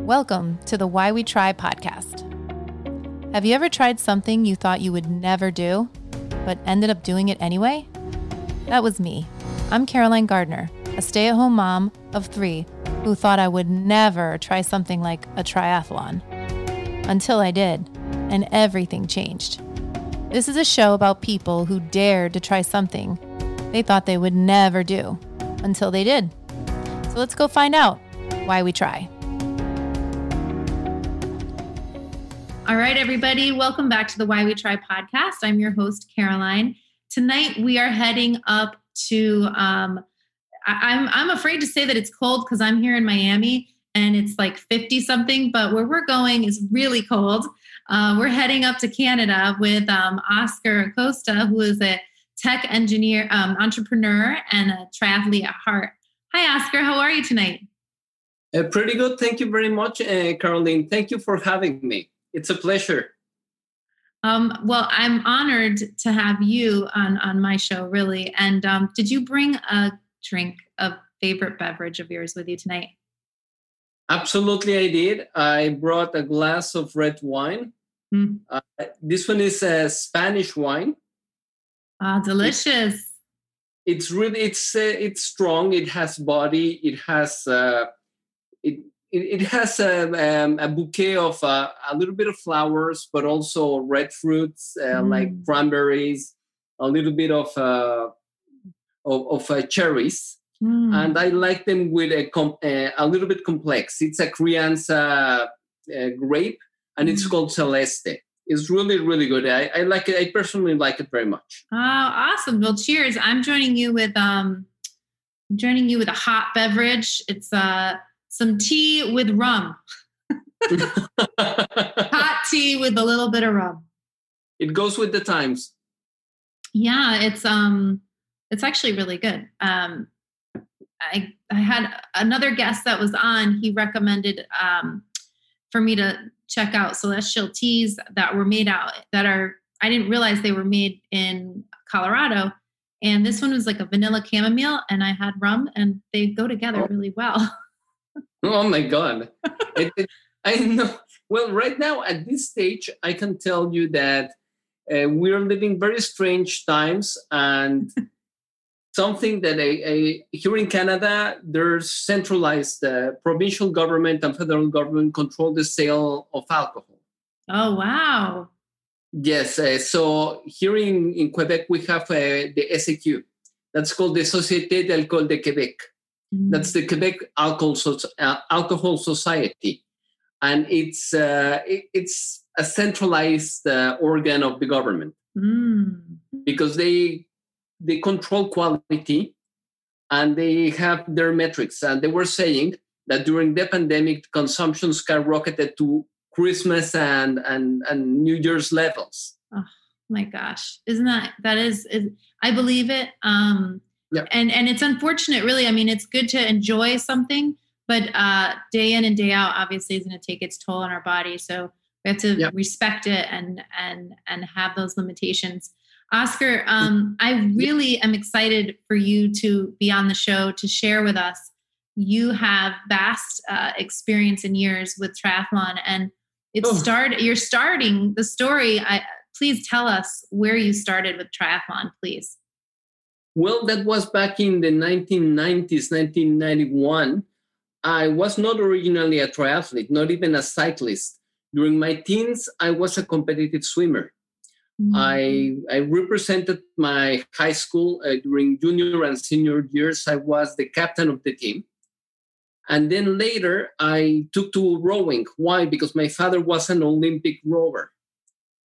Welcome to the Why We Tri podcast. Have you ever tried something you thought you would never do, but ended up doing it anyway? That was me. I'm Caroline Gardner, a stay at home mom of three who thought I would never try something like a triathlon. Until I did, and everything changed. This is a show about people who dared to try something they thought they would never do until they did. So let's go find out why we try. All right, everybody, welcome back to the Why We Tri podcast. I'm your host, Caroline. Tonight we are heading up to. Um, I, I'm I'm afraid to say that it's cold because I'm here in Miami and it's like 50 something, but where we're going is really cold. Uh, we're heading up to Canada with um, Oscar Acosta, who is a tech engineer, um, entrepreneur, and a triathlete at heart. Hi, Oscar. How are you tonight? Uh, pretty good. Thank you very much, uh, Caroline. Thank you for having me. It's a pleasure. Um, well, I'm honored to have you on on my show, really. And um, did you bring a drink, a favorite beverage of yours, with you tonight? Absolutely, I did. I brought a glass of red wine. Mm. Uh, this one is a Spanish wine. Ah, delicious. It's, it's really it's uh, it's strong. It has body. It has uh, it it, it has a, um, a bouquet of uh, a little bit of flowers, but also red fruits uh, mm. like cranberries, a little bit of uh, of, of uh, cherries, mm. and I like them with a com- uh, a little bit complex. It's a Crianza uh, grape, and mm. it's called Celeste. It's really really good. I, I like it. I personally like it very much. Oh, awesome! Well, cheers! I'm joining you with um, I'm joining you with a hot beverage. It's uh some tea with rum. Hot tea with a little bit of rum. It goes with the times. Yeah, it's um it's actually really good. Um I I had another guest that was on, he recommended um for me to check out celestial teas that were made out that are I didn't realize they were made in Colorado. And this one was like a vanilla chamomile, and I had rum, and they go together oh. really well. Oh my God. it, it, I know. Well, right now at this stage, I can tell you that uh, we're living very strange times and something that I, I, here in Canada, there's centralized uh, provincial government and federal government control the sale of alcohol. Oh, wow. Yes. Uh, so here in, in Quebec, we have uh, the SAQ. That's called the Société d'Alcool de Québec. Mm. That's the Quebec Alcohol, so- uh, Alcohol Society, and it's uh, it, it's a centralized uh, organ of the government mm. because they they control quality and they have their metrics. And they were saying that during the pandemic, consumption skyrocketed to Christmas and and and New Year's levels. Oh my gosh, isn't that that is? is I believe it. Um, yeah. And and it's unfortunate, really. I mean, it's good to enjoy something, but uh, day in and day out, obviously, is going to take its toll on our body. So we have to respect it and and and have those limitations. Oscar, um, I really am excited for you to be on the show to share with us. You have vast uh, experience and years with triathlon, and it oh. started. You're starting the story. I, please tell us where you started with triathlon, please. Well, that was back in the 1990s, 1991. I was not originally a triathlete, not even a cyclist. During my teens, I was a competitive swimmer. Mm-hmm. I, I represented my high school uh, during junior and senior years. I was the captain of the team. And then later, I took to rowing. Why? Because my father was an Olympic rower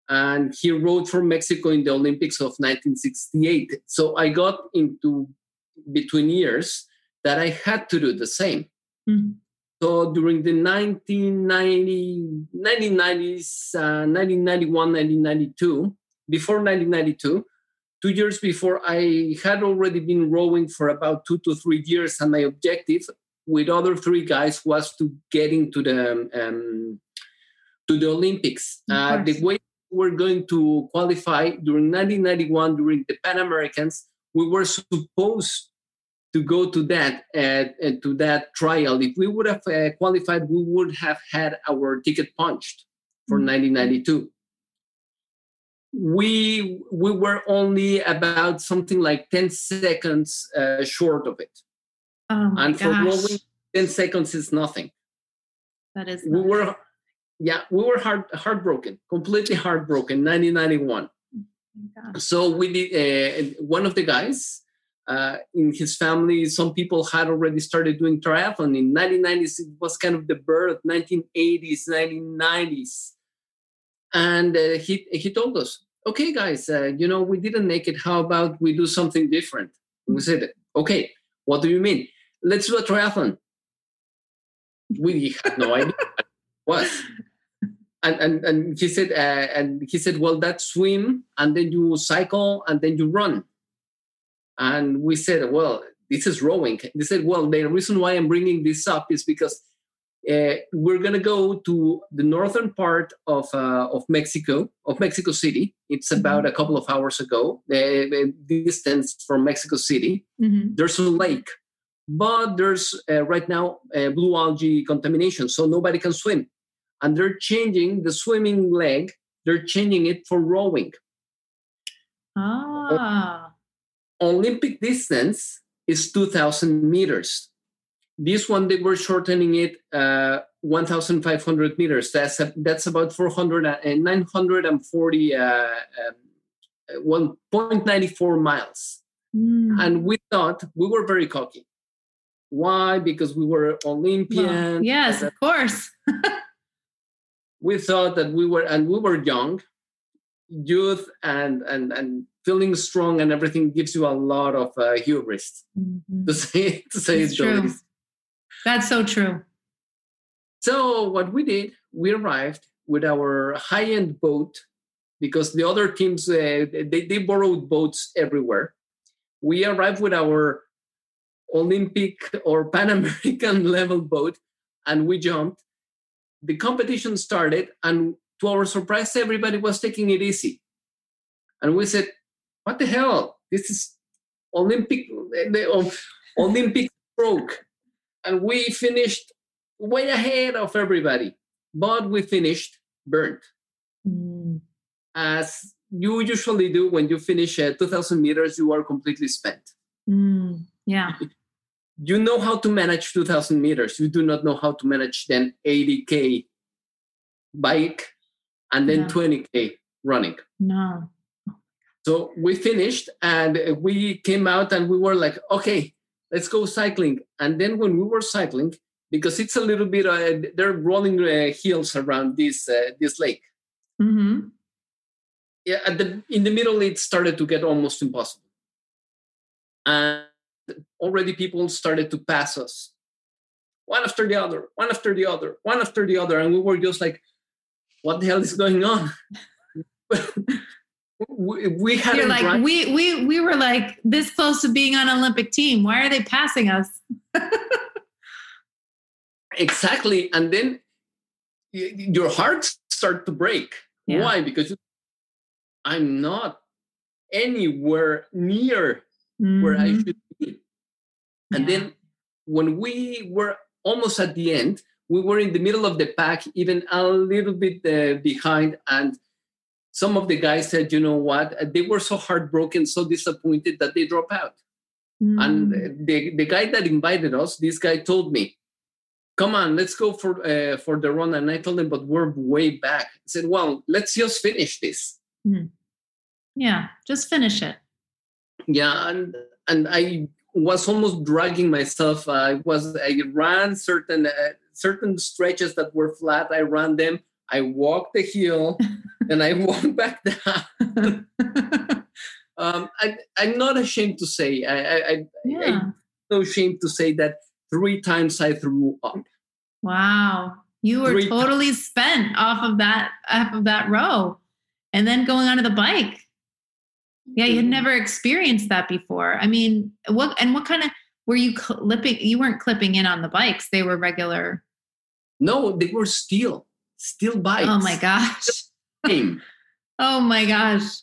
and he rowed for Mexico in the Olympics of 1968. So I got into between years that I had to do the same. Mm-hmm. So during the 1990, 1990s, uh, 1991, 1992, before 1992, two years before, I had already been rowing for about two to three years, and my objective with other three guys was to get into the um, to the Olympics. Uh, the way were going to qualify during 1991 during the Pan Americans, we were supposed to go to that uh, to that trial. If we would have uh, qualified, we would have had our ticket punched for mm-hmm. 1992. We we were only about something like 10 seconds uh, short of it. Oh and for gosh. rolling, 10 seconds is nothing. That is. We were, yeah, we were heart heartbroken, completely heartbroken. 1991. Oh so we did. Uh, one of the guys uh, in his family, some people had already started doing triathlon in 1990s. It was kind of the birth, 1980s, 1990s, and uh, he he told us, "Okay, guys, uh, you know we didn't make it. How about we do something different?" We said, "Okay, what do you mean? Let's do a triathlon." We had no idea what was. And, and, and he said, uh, and he said, well, that's swim, and then you cycle, and then you run and we said, well, this is rowing. They said, well, the reason why I'm bringing this up is because uh, we're going to go to the northern part of, uh, of Mexico, of Mexico City. It's mm-hmm. about a couple of hours ago, the, the distance from Mexico City. Mm-hmm. There's a lake, but there's uh, right now blue algae contamination, so nobody can swim. And they're changing the swimming leg, they're changing it for rowing. Ah. Olympic distance is 2,000 meters. This one, they were shortening it uh, 1,500 meters. That's, a, that's about 400 and 940, uh, um, 1.94 miles. Mm. And we thought we were very cocky. Why? Because we were Olympians. Well, yes, of course. we thought that we were, and we were young, youth, and and and feeling strong and everything gives you a lot of uh, hubris mm-hmm. to say to say it's true. Least. That's so true. So what we did, we arrived with our high-end boat because the other teams uh, they, they borrowed boats everywhere. We arrived with our Olympic or Pan American level boat and we jumped. The competition started, and to our surprise, everybody was taking it easy. And we said, what the hell? This is Olympic, the Olympic stroke. And we finished way ahead of everybody, but we finished burnt. Mm. As you usually do when you finish uh, 2000 meters, you are completely spent. Mm. Yeah. You know how to manage 2000 meters. You do not know how to manage then 80K bike and then 20K running. No. So we finished and we came out and we were like, okay, let's go cycling. And then when we were cycling, because it's a little bit, uh, they're rolling uh, hills around this uh, this lake. Mm-hmm. Yeah, at the in the middle, it started to get almost impossible, and already people started to pass us, one after the other, one after the other, one after the other, and we were just like, "What the hell is going on?" we, we had You're like run- we we we were like this close to being on Olympic team. Why are they passing us? exactly, and then your heart start to break. Yeah. Why? Because I'm not anywhere near mm-hmm. where I mm-hmm. should be. And yeah. then when we were almost at the end, we were in the middle of the pack, even a little bit uh, behind, and some of the guys said, you know what, uh, they were so heartbroken, so disappointed that they drop out. Mm. And the, the guy that invited us, this guy told me, come on, let's go for uh, for the run. And I told him, but we're way back. I said, well, let's just finish this. Mm. Yeah, just finish it. Yeah, and and I was almost dragging myself. I was I ran certain uh, certain stretches that were flat. I ran them. I walked the hill and I walked back down. um, I, am not ashamed to say, I, I, I, yeah. I'm no ashamed to say that three times I threw up. Wow. You were three totally times. spent off of that off of that row and then going onto the bike. Yeah, you had mm-hmm. never experienced that before. I mean, what and what kind of were you clipping? You weren't clipping in on the bikes; they were regular. No, they were steel steel bikes. Oh my gosh. oh my gosh.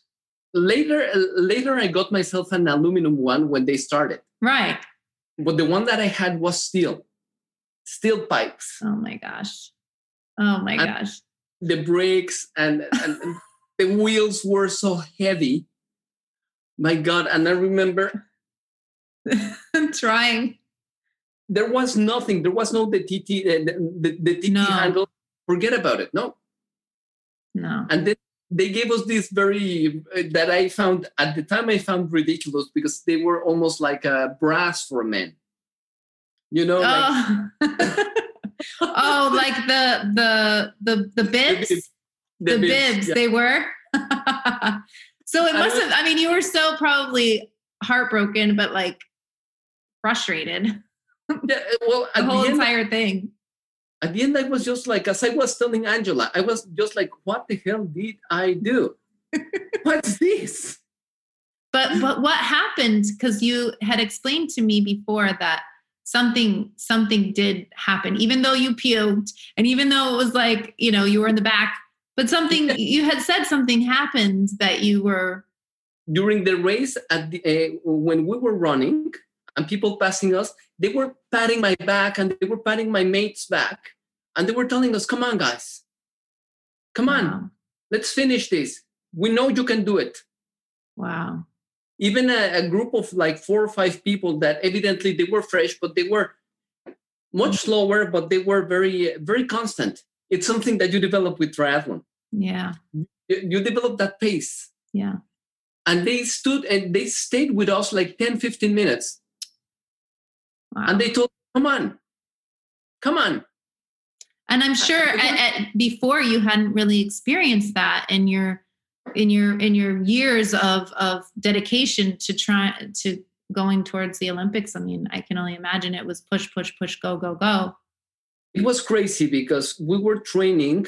Later, later, I got myself an aluminum one when they started. Right. but the one that I had was steel, steel pipes. Oh my gosh. Oh my and gosh. The brakes and, and, and the wheels were so heavy. My God. And I remember I'm trying. There was nothing. There was no the TT, the, the, the TT no. handle. Forget about it. No. No. And then they gave us this very uh, that I found at the time I found ridiculous because they were almost like a brass for men. You know, oh, like, oh, like the the the the bibs, the, bibs, the, bibs yeah. they were. so it must have. I mean, you were so probably heartbroken, but like frustrated. Yeah, eh, well, the whole the entire end, thing at the end i was just like as i was telling angela i was just like what the hell did i do what's this but but what happened because you had explained to me before that something something did happen even though you puked and even though it was like you know you were in the back but something you had said something happened that you were during the race at the uh, when we were running and people passing us, they were patting my back and they were patting my mate's back. And they were telling us, come on, guys, come on, wow. let's finish this. We know you can do it. Wow. Even a, a, group of like four or five people that evidently they were fresh, but they were much mm. slower, but they were very, very constant. It's something that you develop with triathlon. Yeah. You, develop that pace. Yeah. And they stood and they stayed with us like 10, 15 minutes Wow. And they told, come on, come on. And I'm uh, sure at, at, before you hadn't really experienced that in your in your in your years of of dedication to try to going towards the Olympics. I mean, I can only imagine it was push, push, push, go, go, go. It was crazy because we were training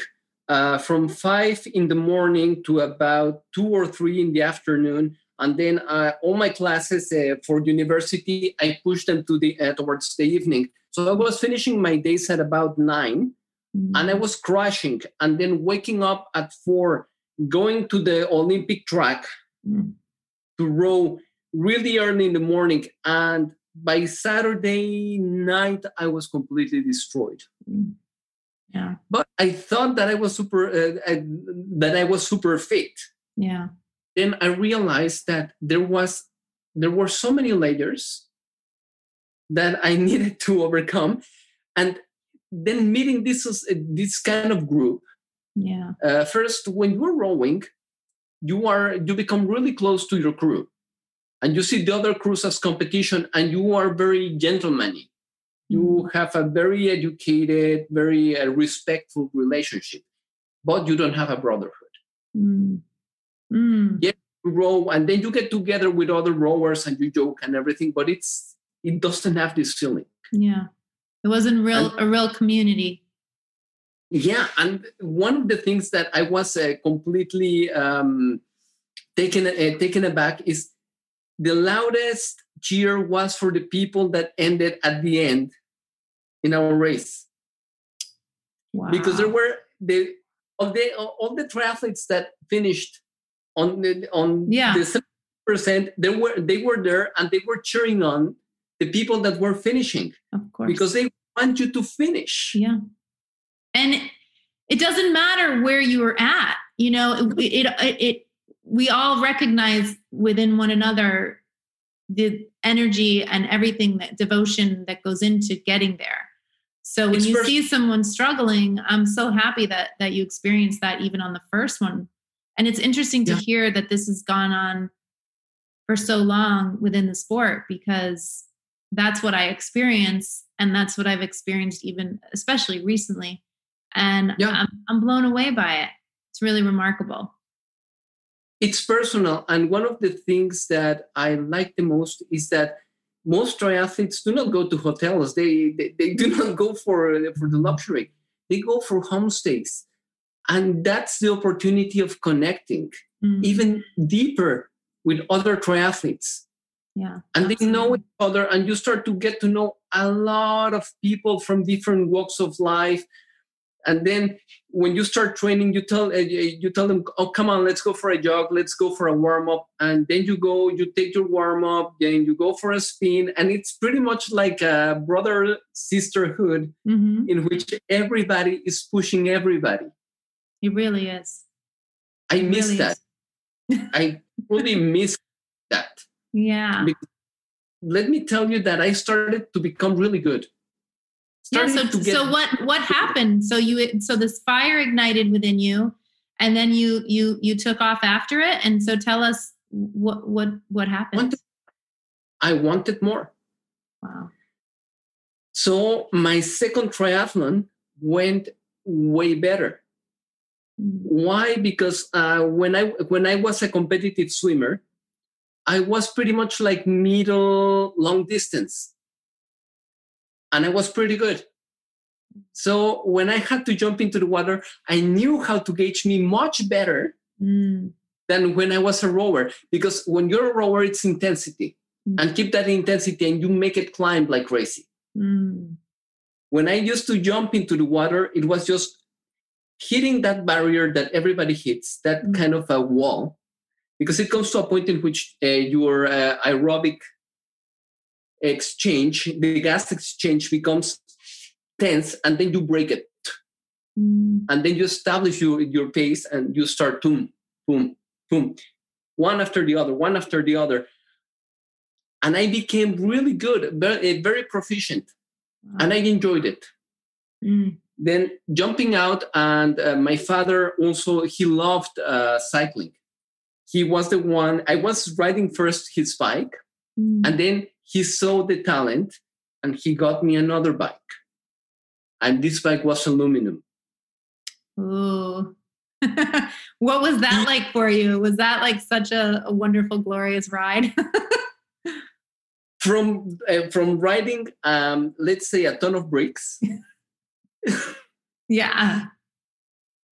uh, from five in the morning to about two or three in the afternoon and then uh, all my classes uh, for university i pushed them to the uh, towards the evening so i was finishing my days at about 9 mm-hmm. and i was crashing and then waking up at four going to the olympic track mm-hmm. to row really early in the morning and by saturday night i was completely destroyed mm-hmm. yeah but i thought that i was super uh, that i was super fit yeah then I realized that there was there were so many layers that I needed to overcome, and then meeting this this kind of group. Yeah. Uh, first, when you're rowing, you are you become really close to your crew, and you see the other crews as competition, and you are very gentlemanly. You mm. have a very educated, very uh, respectful relationship, but you don't have a brotherhood. Mm. Mm. Yeah, you row, and then you get together with other rowers and you joke and everything, but it's it doesn't have this feeling. Yeah, it wasn't real and, a real community. Yeah, and one of the things that I was uh, completely um, taken uh, taken aback is the loudest cheer was for the people that ended at the end in our race. Wow. Because there were the of the all the triathletes that finished on the, on yeah. the percent they were they were there and they were cheering on the people that were finishing of course because they want you to finish yeah and it doesn't matter where you are at you know it, it, it we all recognize within one another the energy and everything that devotion that goes into getting there so when it's you see someone struggling i'm so happy that that you experienced that even on the first one and it's interesting to yeah. hear that this has gone on for so long within the sport because that's what I experience. And that's what I've experienced even, especially recently. And yeah. I'm, I'm blown away by it. It's really remarkable. It's personal. And one of the things that I like the most is that most triathletes do not go to hotels. They, they, they do not go for, for the luxury. They go for homestays and that's the opportunity of connecting mm-hmm. even deeper with other triathletes yeah and absolutely. they know each other and you start to get to know a lot of people from different walks of life and then when you start training you tell uh, you tell them oh come on let's go for a jog let's go for a warm up and then you go you take your warm up then you go for a spin. And it's pretty much like a brother sisterhood mm-hmm. in which everybody is pushing everybody. It really is. I it miss really that. i really miss that. Yeah. Because let me tell you that i started to become really good yeah so, so what what happened? So you so this fire ignited within you and then you you you took off after it? And so tell us what what what happened. I wanted more. Wow. So my second triathlon went way better. Mm-hmm. why? Because uh, when i when i was a competitive swimmer i was pretty much like middle long distance and I was pretty good. So when I had to jump into the water, I knew how to gauge me much better mm. than when I was a rower. Because when you're a rower, it's intensity mm. and keep that intensity and you make it climb like crazy. Mm. When I used to jump into the water, it was just hitting that barrier that everybody hits, that mm. kind of a wall, because it comes to a point in which uh, your uh, aerobic exchange, the gas exchange becomes tense, and then you break it. Mm. And then you establish your, your pace and you start boom, boom, boom, one after the other, one after the other. And I became really good, very, eh, very proficient, wow. and I enjoyed it. Mm. Then jumping out, and uh, my father also, he loved uh, cycling. He was the one, I was riding first his bike, mm. and then he saw the talent and he got me another bike. And this bike was aluminum. Ooh. what was that like for you? Was that like such a, a wonderful, glorious ride? from uh, from riding, um, let's say, a ton of bricks. yeah.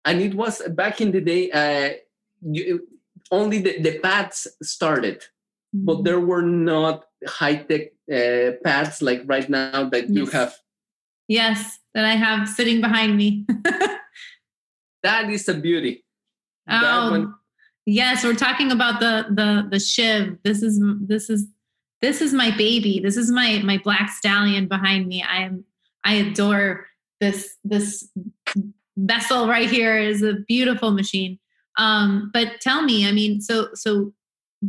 And it was back in the day. Uh, you, only the, the pads started, mm-hmm. but there were not high tech uh, pads like right now that yes. you have. Yes, that I have sitting behind me. that is a beauty. Oh, yes, we're talking about the the the shiv. This is this is this is my baby. This is my my black stallion behind me. I am I adore this this vessel right here is a beautiful machine. Um, but tell me, I mean, so so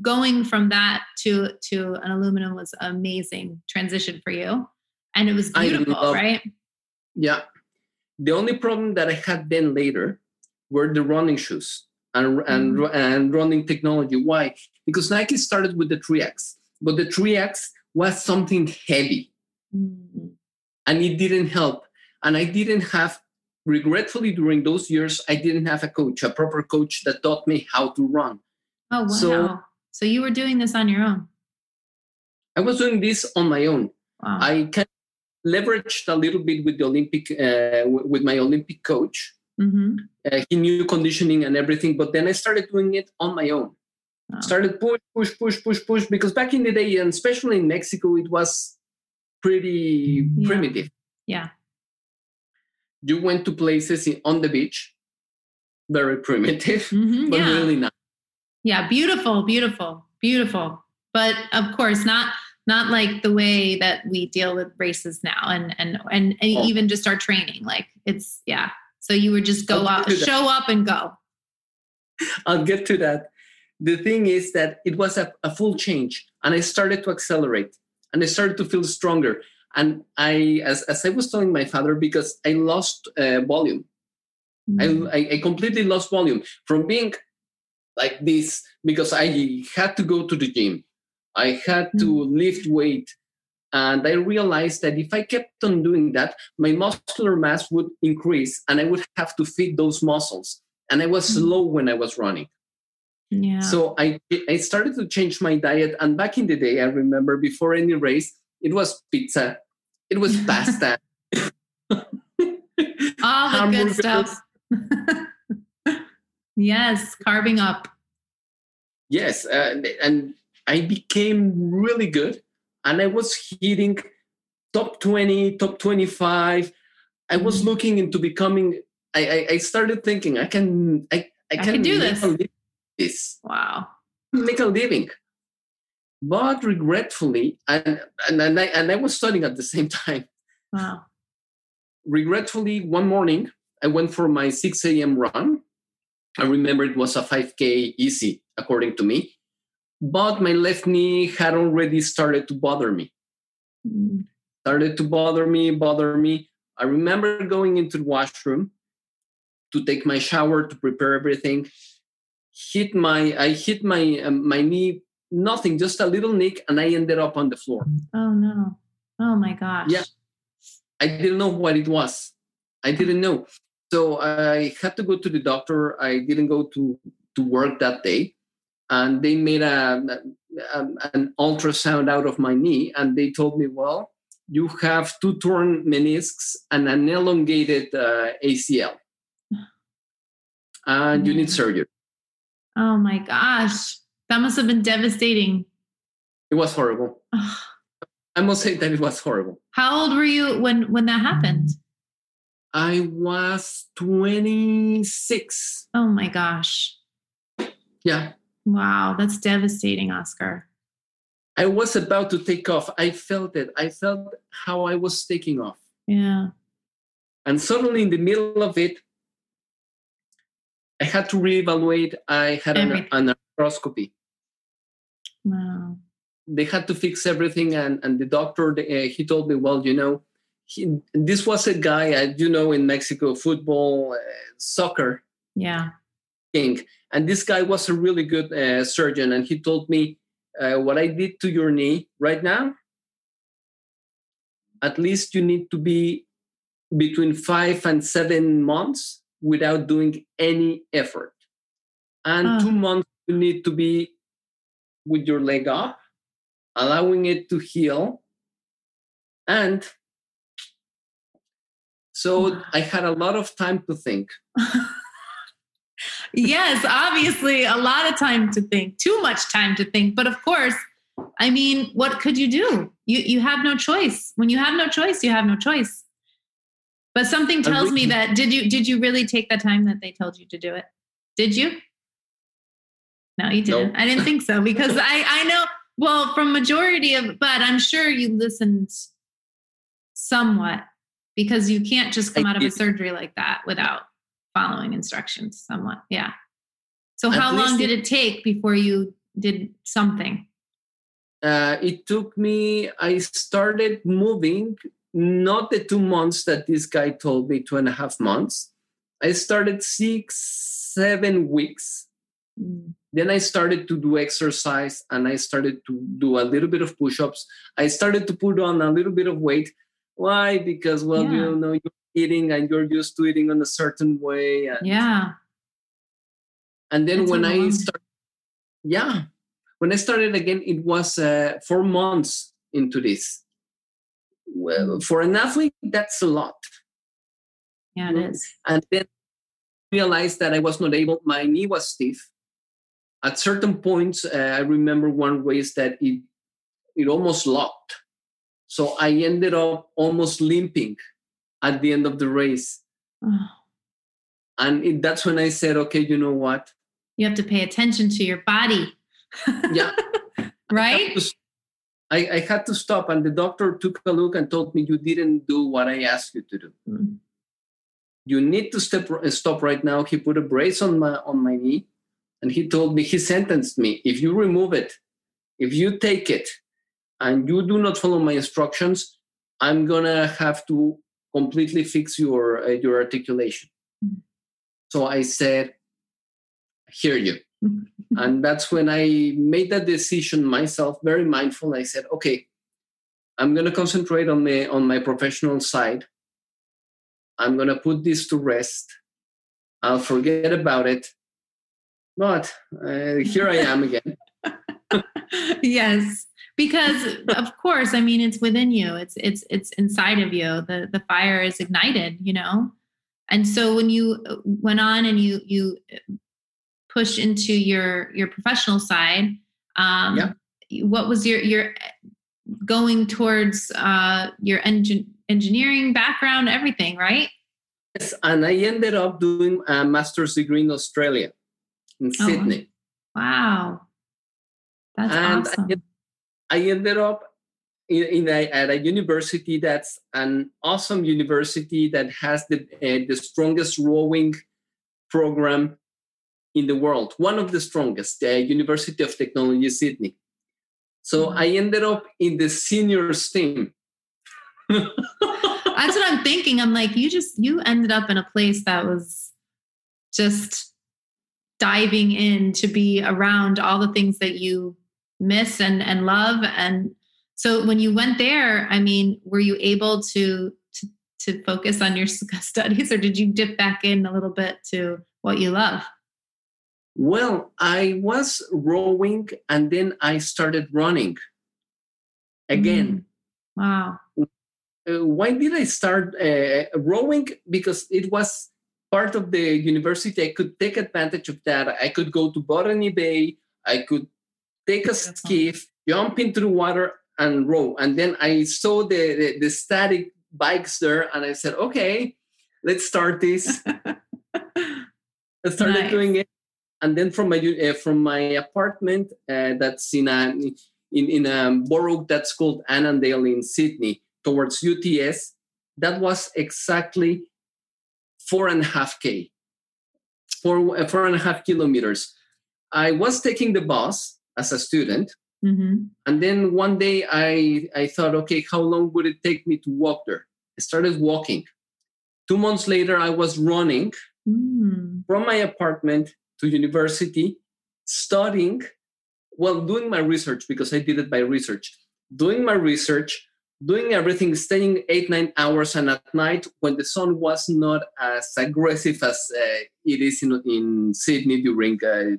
going from that to to an aluminum was amazing transition for you. And it was beautiful love, right? yeah. The only problem that i had then later were the running shoes and and, mm. and running technology. Why? Because nike started with the 3x but the 3x was something heavy. Mm. and it didn't help. And i didn't have regretfully during those years i didn't have a coach a proper coach that taught me how to run. Oh wow. so so you were doing this on your own? I was doing this on my own. Wow. I kind of leveraged a little bit with the Olympic, uh, with my Olympic coach. Mm-hmm. Uh, he knew conditioning and everything, but then I started doing it on my own. Wow. Started push, push, push, push, push, because back in the day, and especially in Mexico, it was pretty yeah. primitive. Yeah. You went to places in, on the beach, very primitive, mm-hmm, but yeah. really not yeah beautiful beautiful beautiful. But of course not not like the way that we deal with races now and and and, and oh. even just our training like it's yeah. So you would just go out show up and go. I'll get to that. The thing is that it was a, a full change and i started to accelerate and i started to feel stronger. And i as, as i was telling my father because i lost uh, volume. Mm-hmm. I, I completely lost volume. From being like this because I had to go to the gym. I had to mm. lift weight. And I realized that if I kept on doing that, my muscular mass would increase and I would have to feed those muscles. And I was mm. slow when I was running. Yeah. So I, I started to change my diet. And back in the day, I remember before any race, it was pizza, it was pasta. All the good stuff. Yes, carving up. Yes, uh, and I became really good, and I was hitting top twenty, top twenty-five. I was mm-hmm. looking into becoming I, I, I started thinking I can I, I, I can, do this. this. Wow. Make a living. But regretfully, and, and, and, I, and I was studying at the same time. Wow. Regretfully, one morning, I went for my 6 a.m. run. I remember it was a 5K easy, according to me. But my left knee had already started to bother me. Started to bother me, bother me. I remember going into the washroom to take my shower to prepare everything. Hit my, I hit my um, my knee, nothing, just a little nick, and I ended up on the floor. Oh no! Oh my gosh! Yeah, I didn't know what it was. I didn't know. So I had to go to the doctor. I didn't go to, to work that day. And they made a, a, an ultrasound out of my knee. And they told me, well, you have two torn meniscs and an elongated uh, ACL. And you need surgery. Oh my gosh. That must have been devastating. It was horrible. I must say that it was horrible. How old were you when when that happened? I was 26. Oh my gosh. Yeah. Wow, that's devastating, Oscar. I was about to take off. I felt it. I felt how I was taking off. Yeah. And suddenly, in the middle of it, I had to reevaluate. I had an, an arthroscopy. Wow. They had to fix everything, and, and the doctor, uh, he told me, well, you know, he, this was a guy, uh, you know, in Mexico, football, uh, soccer. Yeah. King. And this guy was a really good uh, surgeon. And he told me uh, what I did to your knee right now. At least you need to be between five and seven months without doing any effort. And uh. two months you need to be with your leg up, allowing it to heal. And so I had a lot of time to think. yes, obviously, a lot of time to think, too much time to think. But of course, I mean, what could you do? You you have no choice. When you have no choice, you have no choice. But something tells me that did you did you really take the time that they told you to do it? Did you? No, you didn't. Nope. I didn't think so because I I know well from majority of but I'm sure you listened somewhat because you can't just come out of a surgery like that without following instructions somewhat. Yeah. So how long did it take before you did something? Uh, it took me, I started moving, not the two months that this guy told me, two and a half months. I started six, seven weeks. Mm. Then I started to do exercise and I started to do a little bit of push ups. I started to put on a little bit of weight why? Because well, yeah. you know, you're eating and you're used to eating in a certain way. And, yeah. And then That's when I started, yeah, when I started again, it was uh, four months into this. Well, mm. for an athlete, that's a lot. Yeah, it mm-hmm. And then realized that I was not able. My knee was stiff. At certain points, uh, I remember one race that it it almost locked. So I ended up almost limping at the end of the race. Oh. And it, that's when I said, okay, you know what? You have to pay attention to your body. yeah. right? I, I, had to stop. And the doctor took a look and told me, you didn't do what I asked you to do. Mm. You need to step, stop right now. He put a brace on my, on my knee and he told me, he sentenced me, if you remove it, if you take it, and you do not follow my instructions, I'm gonna have to completely fix your uh, your articulation. Mm-hmm. So I said, "Hear you," and that's when I made that decision myself, very mindful. I said, "Okay, I'm gonna concentrate on the on my professional side. I'm gonna put this to rest. I'll forget about it." But uh, here I am again. yes because of course i mean it's within you it's it's it's inside of you the the fire is ignited you know and so when you uh, went on and you you pushed into your your professional side um yeah. what was your your going towards uh your engine engineering background everything right Yes, and I ended up doing a master's degree in Australia, in oh, Sydney. Wow, that's and awesome. I, ended up in, in a, at a university that's an awesome university that has the uh, the strongest rowing program in the world, one of the strongest, the University of Technology Sydney. So mm-hmm. I ended up in the seniors team. That's what I'm thinking. I'm like, you just you ended up in a place that was just diving in to be around all the things that you miss and and love. And so when you went there i mean were you able to to, to focus on your studies or did you dip back in a little bit to what you love? Well i was rowing and then i started running again. Mm. wow. Uh, why did i start uh, rowing? Because it was part of the university. I could take advantage of that. I could go to botany bay. I could take a skiff jump into the water and row. And then I saw the, the, the static bikes there and I said, okay, let's start this. I started nice. doing it. And then from my uh, from my apartment uh, that's in a in, in a borough that's called Annandale in Sydney towards UTS, that was exactly four and a half K, four, uh, four and a half kilometers. I was taking the bus as a student Mm-hmm. And then one day I, I thought, okay, how long would it take me to walk there? I started walking. Two months later, I was running mm. from my apartment to university, studying, well, doing my research because I did it by research, doing my research, doing everything, staying eight, nine hours, and at night when the sun was not as aggressive as uh, it is in, in Sydney during uh,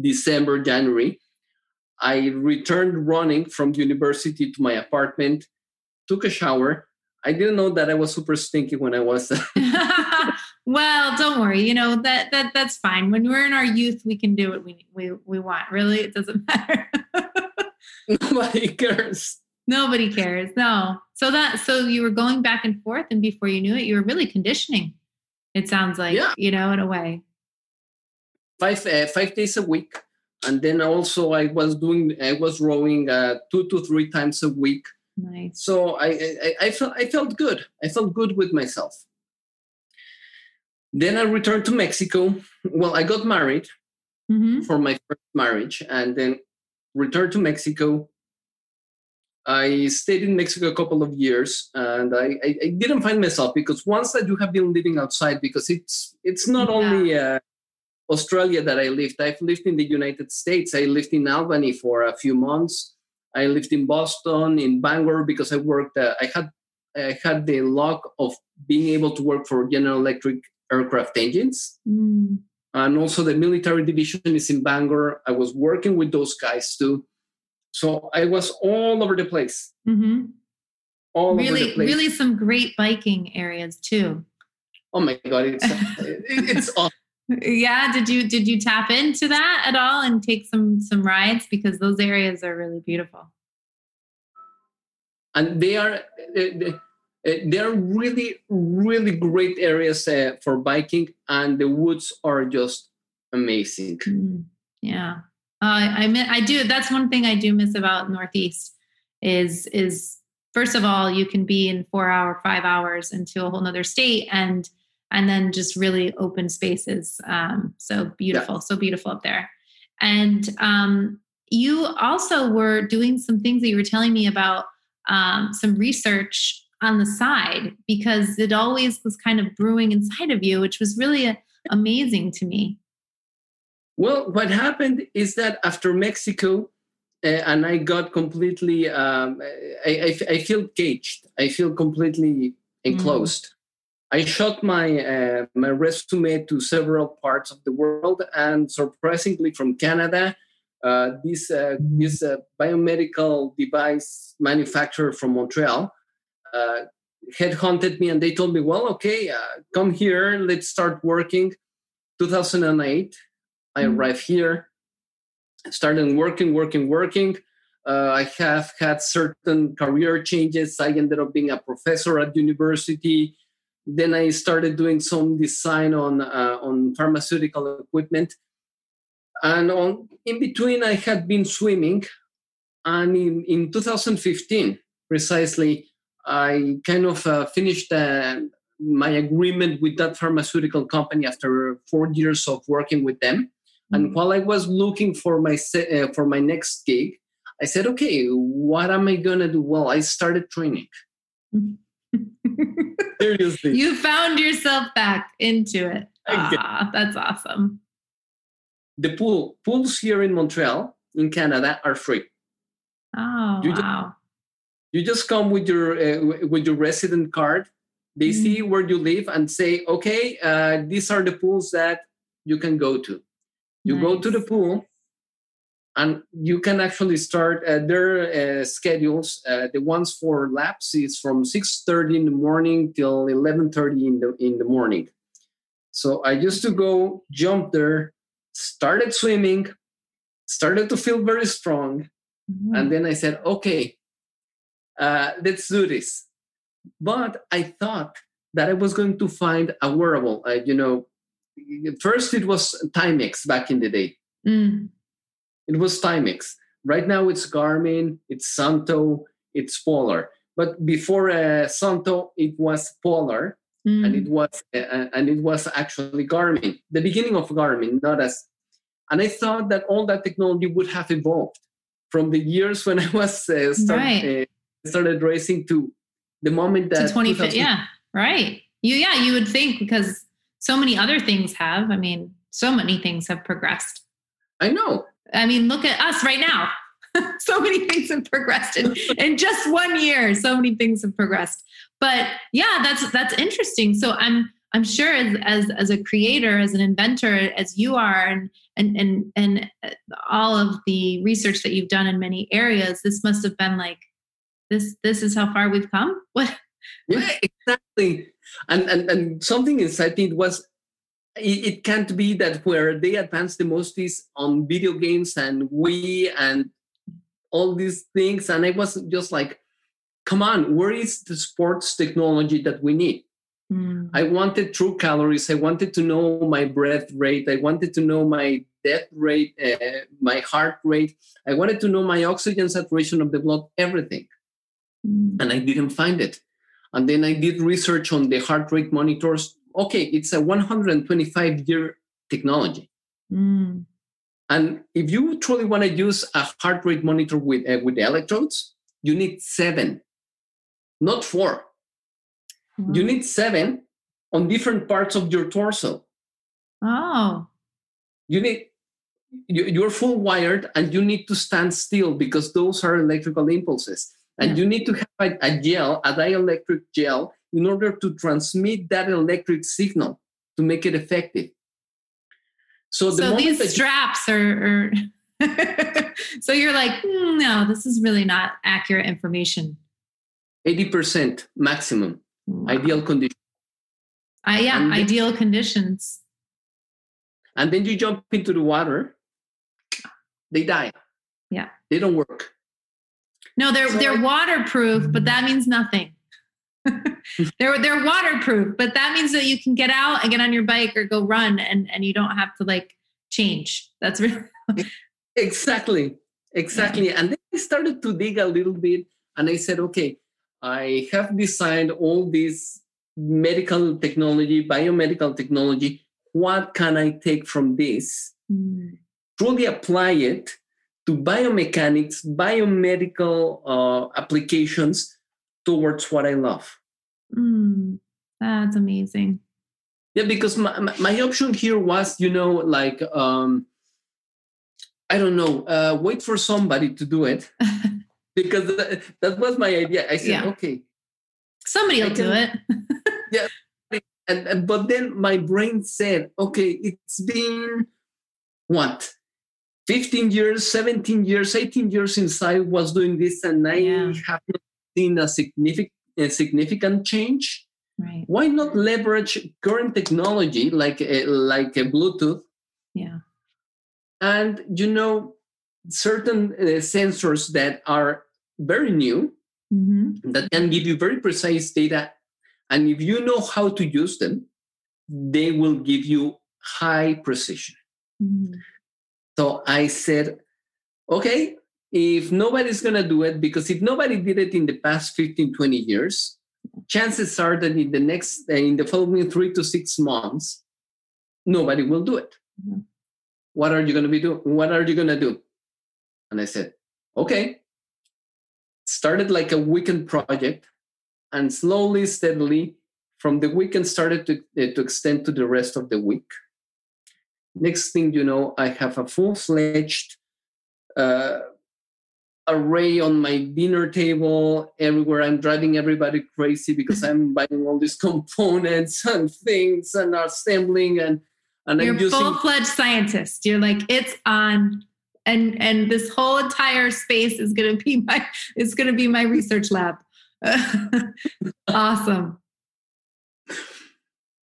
December, January I returned running from the university to my apartment, took a shower. I didn't know that I was super stinky when I was. well, don't worry. You know that that that's fine. When we're in our youth, we can do what we we we want. Really, it doesn't matter. Nobody cares. Nobody cares. No. So that so you were going back and forth, and before you knew it, you were really conditioning. It sounds like yeah. you know, in a way. Five uh, five days a week and then also I was doing I was rowing uh, two to three times a week. Nice. So I, I, I felt I felt good. I felt good with myself. Then I returned to Mexico. Well, I got married mm-hmm. for my first marriage, and then returned to Mexico. I stayed in Mexico a couple of years, and I, I, I, didn't find myself because once that you have been living outside, because it's it's not yeah. only uh, Australia that I lived. I've lived in the United States. I lived in Albany for a few months. I lived in Boston, in Bangor, because I worked. Uh, I had I had the luck of being able to work for General Electric aircraft engines, mm. and also the military division is in Bangor. I was working with those guys too, so I was all over the place. Mm-hmm. All really, really, some great biking areas too. Oh my god, it's it's awesome yeah did you did you tap into that at all and take some some rides? Because those areas are really beautiful. And they are they are really really great areas uh, for biking and the woods are just amazing. Mm, yeah. Uh, i mean i do that's one thing i do miss about northeast is is first of all you can be in four hour five hours into a whole nother state and and then just really open spaces. Um, so beautiful, yeah. so beautiful up there. And um, you also were doing some things that you were telling me about um, some research on the side because it always was kind of brewing inside of you, which was really a, uh, amazing to me. Well, what happened is that after Mexico, uh, and I got completely, um, I, I, I, feel caged. I feel completely enclosed. Mm. I shot my uh, my resume to several parts of the world, and surprisingly, from Canada, uh, this uh, this uh, biomedical device manufacturer from Montreal uh, headhunted me, and they told me, "Well, okay, uh, come here, let's start working." 2008, I mm-hmm. arrived here, started working, working, working. I have had certain career changes. I ended up being a professor at university then I started doing some design on uh, on pharmaceutical equipment, and on in between I had been swimming, and in, in 2015 precisely I kind of uh, finished uh, my agreement with that pharmaceutical company after four years of working with them. Mm-hmm. And while I was looking for my uh, for my next gig, I said, "Okay, what am I gonna do?" Well, I started training. Seriously, you found yourself back into it. Ah, that's awesome. The pool pools here in Montreal, in Canada, are free. Oh you wow! Just, you just come with your uh, with your resident card they mm-hmm. see where you live and say okay uh, these are the pools that you can go to you nice. go to the pool and you can actually start uh, their uh, schedules uh, the ones for laps is from 6.30 in the morning till 11.30 in the in the morning so i used to go jump there started swimming started to feel very strong mm-hmm. and then i said okay uh, let's do this. But I thought that I was going to find a wearable. Uh, you know, first it was Timex back in the day. Mm. It was Timex. Right now it's Garmin, it's Suunto, it's Polar. But before uh, Suunto, it was Polar, mm. and it was uh, and it was actually Garmin. The beginning of Garmin, not as. And I thought that all that technology would have evolved from the years when I was uh, start, right. Uh, started racing to the moment that to 20 yeah right you yeah you would think because so many other things have i mean so many things have progressed i know i mean look at us right now. So many things have progressed in, in just one year. So many things have progressed. But yeah that's that's interesting. So i'm i'm sure as as, as a creator as an inventor as you are and and and and all of the research that you've done in many areas this must have been like this this is how far we've come? What? Yeah exactly. And and, and something inside me was it, it can't be that where they advance the most is on video games and we and all these things and i was just like come on where is the sports technology that we need mm. i wanted true calories i wanted to know my breath rate i wanted to know my death rate uh, my heart rate i wanted to know my oxygen saturation of the blood everything mm. and I didn't find it. And then I did research on the heart rate monitors. Okay, it's a 125 year technology. Mm. And if you truly want to use a heart rate monitor with, uh, with electrodes, you need seven, not four. You need seven on different parts of your torso. Oh. You need you're full wired and you need to stand still because those are electrical impulses and yeah. you need to have a, a gel, a dielectric gel, in order to transmit that electric signal to make it effective. So, the so these straps you, are, are so you're like, mm, no, this is really not accurate information. 80% maximum, wow. ideal condition. Uh, yeah, ideal conditions. And then you jump into the water, they die. Yeah. They don't work. No, they're so they're like, waterproof, but that means nothing. they're they're waterproof, but that means that you can get out and get on your bike or go run and and you don't have to like change. That's really exactly exactly. Yeah. And then I started to dig a little bit, and I said, okay, I have designed all this medical technology, biomedical technology. What can I take from this? Mm. Truly apply it to biomechanics, biomedical uh, applications towards what I love. Mm, that's amazing. Yeah, because my, my option here was, you know, like, um, I don't know, uh, wait for somebody to do it. because that, that, was my idea. I said, yeah. okay. Somebody will do it. yeah. And, and, but then my brain said, okay, it's been what 15 years, 17 years, 18 years since I was doing this, and I yeah. have not seen a significant, a significant change. Right. Why not leverage current technology like a, like a Bluetooth? Yeah. And you know, certain uh, sensors that are very new mm-hmm. that can give you very precise data And if you know how to use them, they will give you high precision. Mm-hmm. So I said, okay, if nobody's going to do it, because if nobody did it in the past 15, 20 years, chances are that in the next, uh, in the following three to six months, nobody will do it. Mm-hmm. What are you going to be doing? What are you going to do? And I said, okay. Started like a weekend project and slowly, steadily, from the weekend started to, uh, to extend to the rest of the week. Next thing you know, I have a full fledged uh, array on my dinner table everywhere. I'm driving everybody crazy because I'm buying all these components and things and assembling and and You're I'm using full-fledged scientist. You're like it's on and and this whole entire space is going to be my it's going to be my research lab. awesome.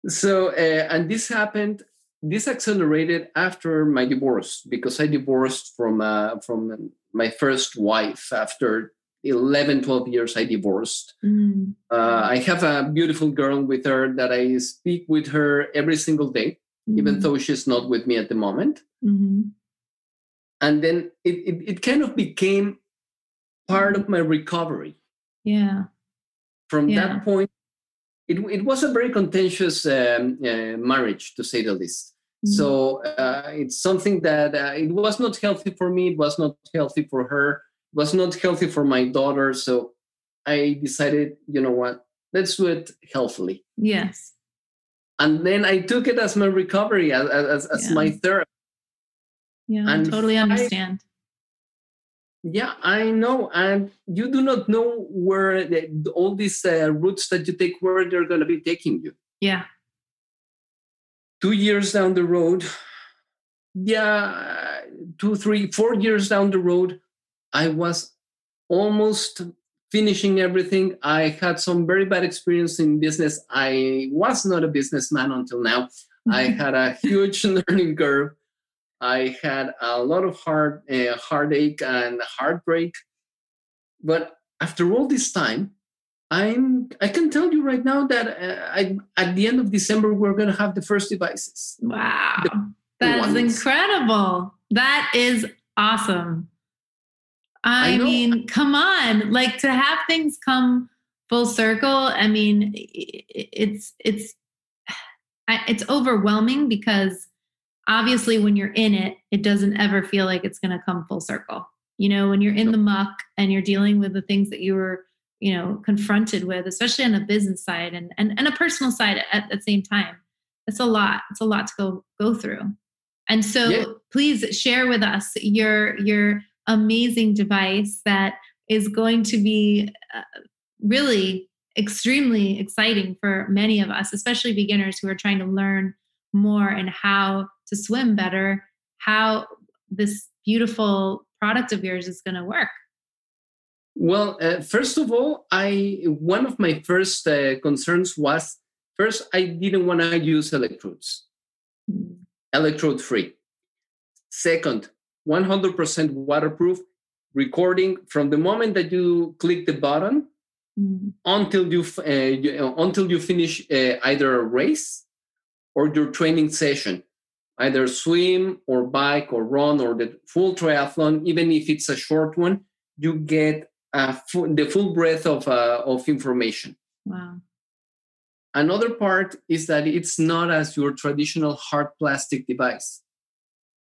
So uh, and this happened this accelerated after my divorce because I divorced from uh, from my first wife after 11 12 years i divorced mm. uh, i have a beautiful girl with her that i speak with her every single day mm. even though she's not with me at the moment mm-hmm. and then it, it, it, kind of became part of my recovery yeah from yeah. that point it, it was a very contentious um, uh, marriage to say the least Mm-hmm. So uh, it's something that uh, it was not healthy for me. It was not healthy for her. It was not healthy for my daughter. So I decided, you know what? Let's do it healthily. Yes. And then I took it as my recovery, as as, as yeah. my therapy. Yeah, and I totally understand. I, yeah, I know, and you do not know where the, all these uh, routes that you take, where they're going to be taking you. Yeah two years down the road, yeah, two, three, four years down the road, I was almost finishing everything. I had some very bad experience in business. I was not a businessman until now. I had a huge learning curve. I had a lot of heart uh, heartache and heartbreak. But after all this time, I'm I can tell you right now that uh, I, at the end of December we're going to have the first devices. Wow. That's incredible. That is awesome. I, I mean, come on. Like to have things come full circle, I mean, it's it's it's overwhelming because obviously when you're in it, it doesn't ever feel like it's going to come full circle. You know, when you're in the muck and you're dealing with the things that you were you know confronted with especially on the business side and and, and a personal side at, at the same time. It's a lot it's a lot to go go through. And so yeah. please share with us your your amazing device that is going to be uh, really extremely exciting for many of us especially beginners who are trying to learn more and how to swim better how this beautiful product of yours is going to work well, uh, first of all, I one of my first uh, concerns was first I didn't want to use electrodes, electrode free. Second, 100% waterproof recording from the moment that you click the button mm. until you, uh, you uh, until you finish uh, either a race or your training session either swim or bike or run or the full triathlon even if it's a short one you get uh, the full breadth of, uh, of information. Wow. Another part is that it's not as your traditional hard plastic device.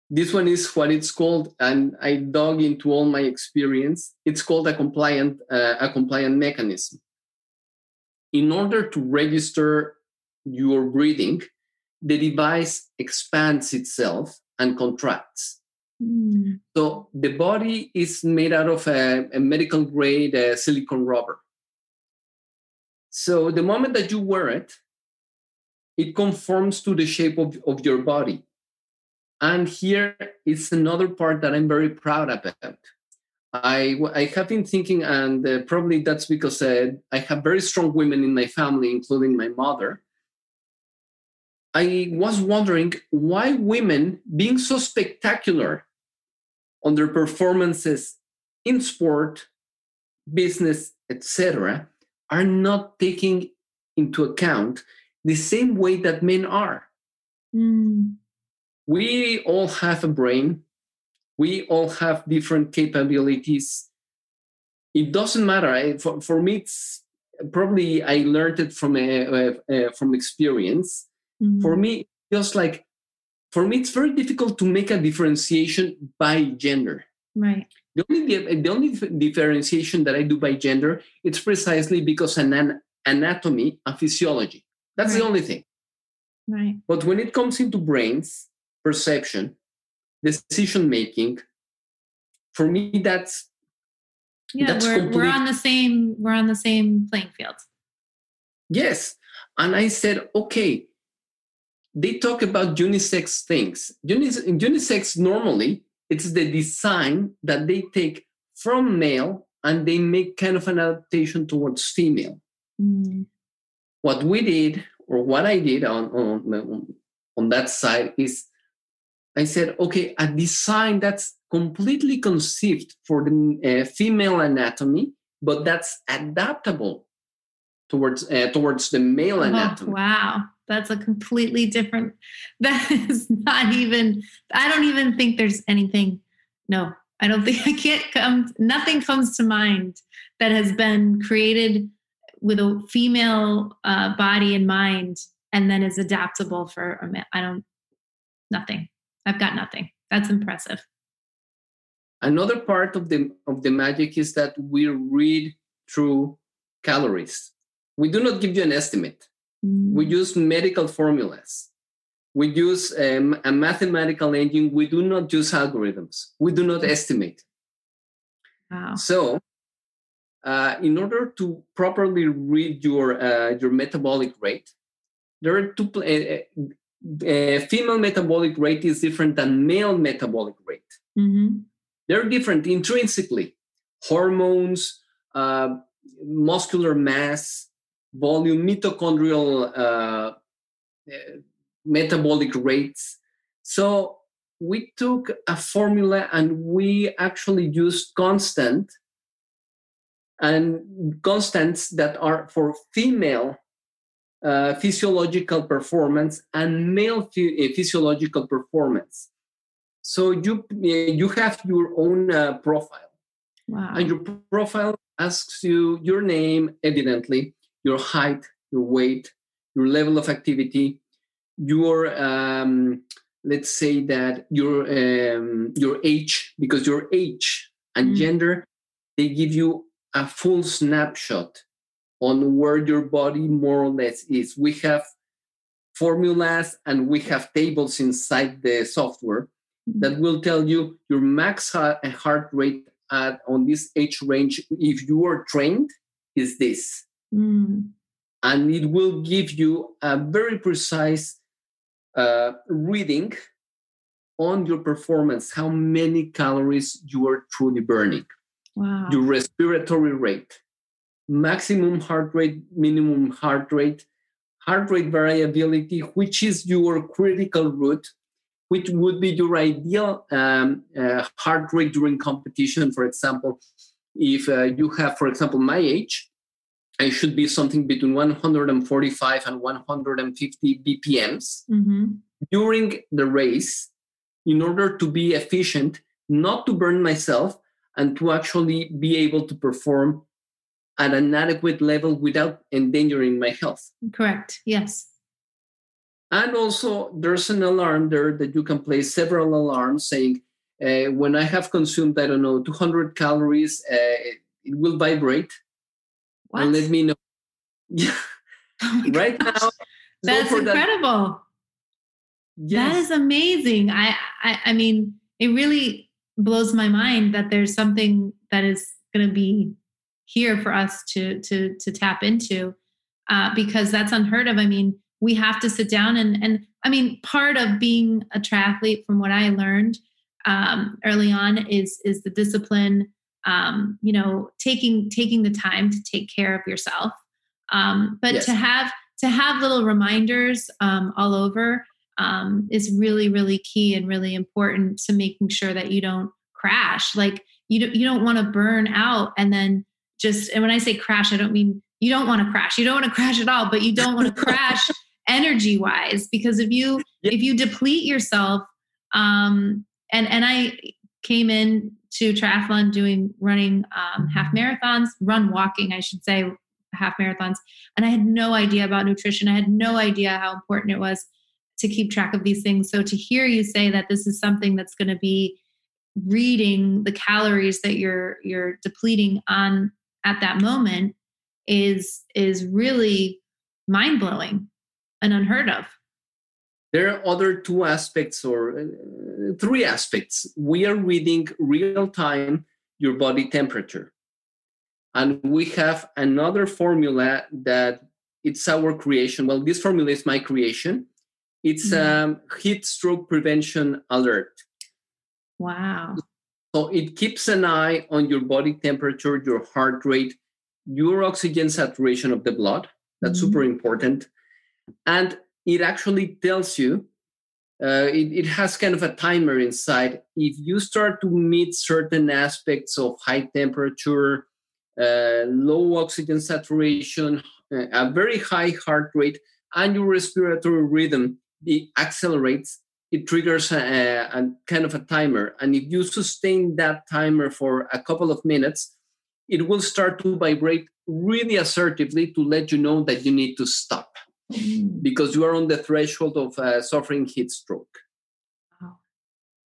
This one is what it's called, and I dug into all my experience. It's called a compliant uh, a compliant mechanism. In order to register your breathing, the device expands itself and contracts. Mm. So the body is made out of a, a medical grade silicone rubber. So the moment that you wear it, it conforms to the shape of, of your body. And here is another part that I'm very proud about. I, I have been thinking, and uh, probably that's because uh, I have very strong women in my family, including my mother. I was wondering why women, being so spectacular, on their performances in sport, business, etc., are not taking into account the same way that men are. Mm. We all have a brain. We all have different capabilities. It doesn't matter. for, for me, it's probably I learned it from a, a, from experience. Mm-hmm. For me, just like for me, it's very difficult to make a differentiation by gender. Right. The only the only differentiation that I do by gender it's precisely because an anatomy and physiology. That's right. the only thing. Right. But when it comes into brains, perception, decision making, for me that's yeah, that's we're complete. we're on the same we're on the same playing field. Yes. And I said, okay, they talk about unisex things. unisex normally it's the design that they take from male and they make kind of an adaptation towards female. Mm. What we did, or what I did on, on, on that side, is I said, okay, a design that's completely conceived for the uh, female anatomy, but that's adaptable towards uh, towards the male oh, anatomy. Wow, that's a completely different. That is not even. I don't even think there's anything. No, I don't think I can't come. Nothing comes to mind that has been created with a female uh, body and mind, and then is adaptable for a man. I don't. Nothing. I've got nothing. That's impressive. Another part of the of the magic is that we read through calories. We do not give you an estimate. Mm. We use medical formulas. We use um, a mathematical engine. We do not use algorithms. We do not estimate. Wow. So, uh, in order to properly read your uh, your metabolic rate, there are two. Uh, uh, female metabolic rate is different than male metabolic rate. Mm-hmm. They're different intrinsically. Hormones, uh, muscular mass, volume, mitochondrial uh, uh, metabolic rates. So we took a formula and we actually used constant and constants that are for female uh, physiological performance and male uh, physiological performance. So you uh, you have your own uh, profile, wow. and your profile asks you your name, evidently, your height, your weight, your level of activity, your um, let's say that your um, your age, because your age and mm. gender, they give you a full snapshot on where your body more or less is. We have formulas and we have tables inside the software mm-hmm. that will tell you your max heart rate at, on this age range, if you are trained, is this. Mm. And it will give you a very precise uh, reading on your performance, how many calories you are truly burning, wow. your respiratory rate, maximum heart rate, minimum heart rate, heart rate variability, which is your critical route, which would be your ideal um, uh, heart rate during competition. For example, if uh, you have, for example, my age, I should be something between 145 and 150 BPMs mm-hmm. during the race in order to be efficient, not to burn myself, and to actually be able to perform at an adequate level without endangering my health. Correct. Yes. And also, there's an alarm there that you can place several alarms saying, uh, when I have consumed, I don't know, 200 calories, uh, it will vibrate what? and let me know. Yeah. Oh right now. That's incredible. That. Yes. that is amazing. I, I, I mean, it really blows my mind that there's something that is going to be here for us to to to tap into uh, because that's unheard of. I mean, we have to sit down and and I mean, part of being a triathlete, from what I learned um, early on, is is the discipline. Um, you know, taking taking the time to take care of yourself, um, but yes. to have to have little reminders um, all over um, is really really key and really important to making sure that you don't crash. Like you don't you don't want to burn out and then just and when i say crash i don't mean you don't want to crash. You don't want to crash at all, but you don't want to crash energy wise because if you yeah. if you deplete yourself um and and I came in to triathlon doing running um, half marathons, run walking, I should say, half marathons. And I had no idea about nutrition. I had no idea how important it was to keep track of these things. So to hear you say that this is something that's going to be reading the calories that you're you're depleting on at that moment is is really mind blowing and unheard of. There are other two aspects or uh, three aspects. We are reading real time your body temperature. And we have another formula that it's our creation. Well, this formula is my creation. It's mm-hmm. um, heat stroke prevention alert. Wow. So it keeps an eye on your body temperature, your heart rate, your oxygen saturation of the blood. That's mm-hmm. super important. And it actually tells you, uh, it, it has kind of a timer inside. If you start to meet certain aspects of high temperature, uh, low oxygen saturation, uh, a very high heart rate, and your respiratory rhythm it accelerates, it triggers a, a, kind of a timer. And if you sustain that timer for a couple of minutes, it will start to vibrate really assertively to let you know that you need to stop mm. because you are on the threshold of uh, suffering heat stroke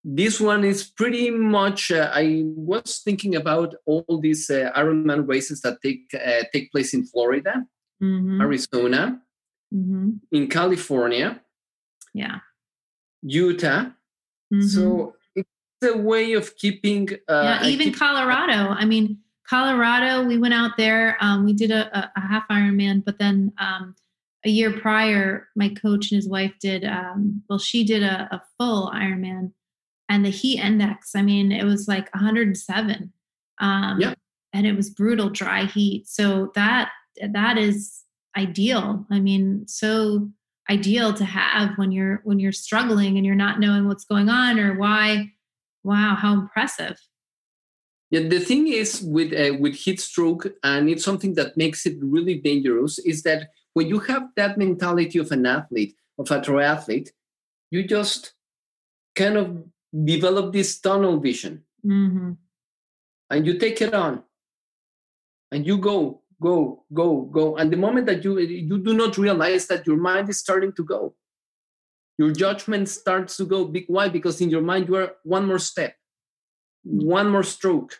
this one is pretty much uh, i was thinking about all these uh, ironman races that take uh, take place in florida mm-hmm. arizona mm-hmm. in california yeah utah mm-hmm. so it's a way of keeping uh, yeah even keep- colorado i mean colorado we went out there um, we did a, a, half ironman but then um, a year prior my coach and his wife did um, well she did a, a full ironman and the heat index i mean it was like 107 um yeah. and it was brutal dry heat. So that that is ideal. I mean so ideal to have when you're when you're struggling and you're not knowing what's going on or why. Wow how impressive. Yeah the thing is with uh, with heat stroke and it's something that makes it really dangerous is that when you have that mentality of an athlete of a triathlete you just kind of develop this tunnel vision. Mm-hmm. and you take it on. And you go go go go. And the moment that you you do not realize that your mind is starting to go your judgment starts to go. Big why? Because in your mind you are one more step one more stroke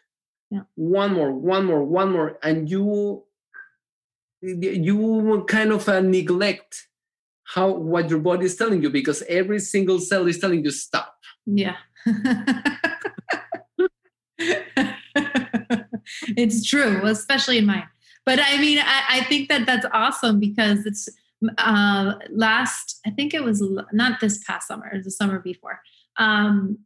yeah. one more one more one more and you you kind of uh, neglect how what your body is telling you because every single cell is telling you stop yeah. it's true, especially in mine. But I mean, I, I think that that's awesome because it's uh, last, I think it was not this past summer, it was the summer before. Um,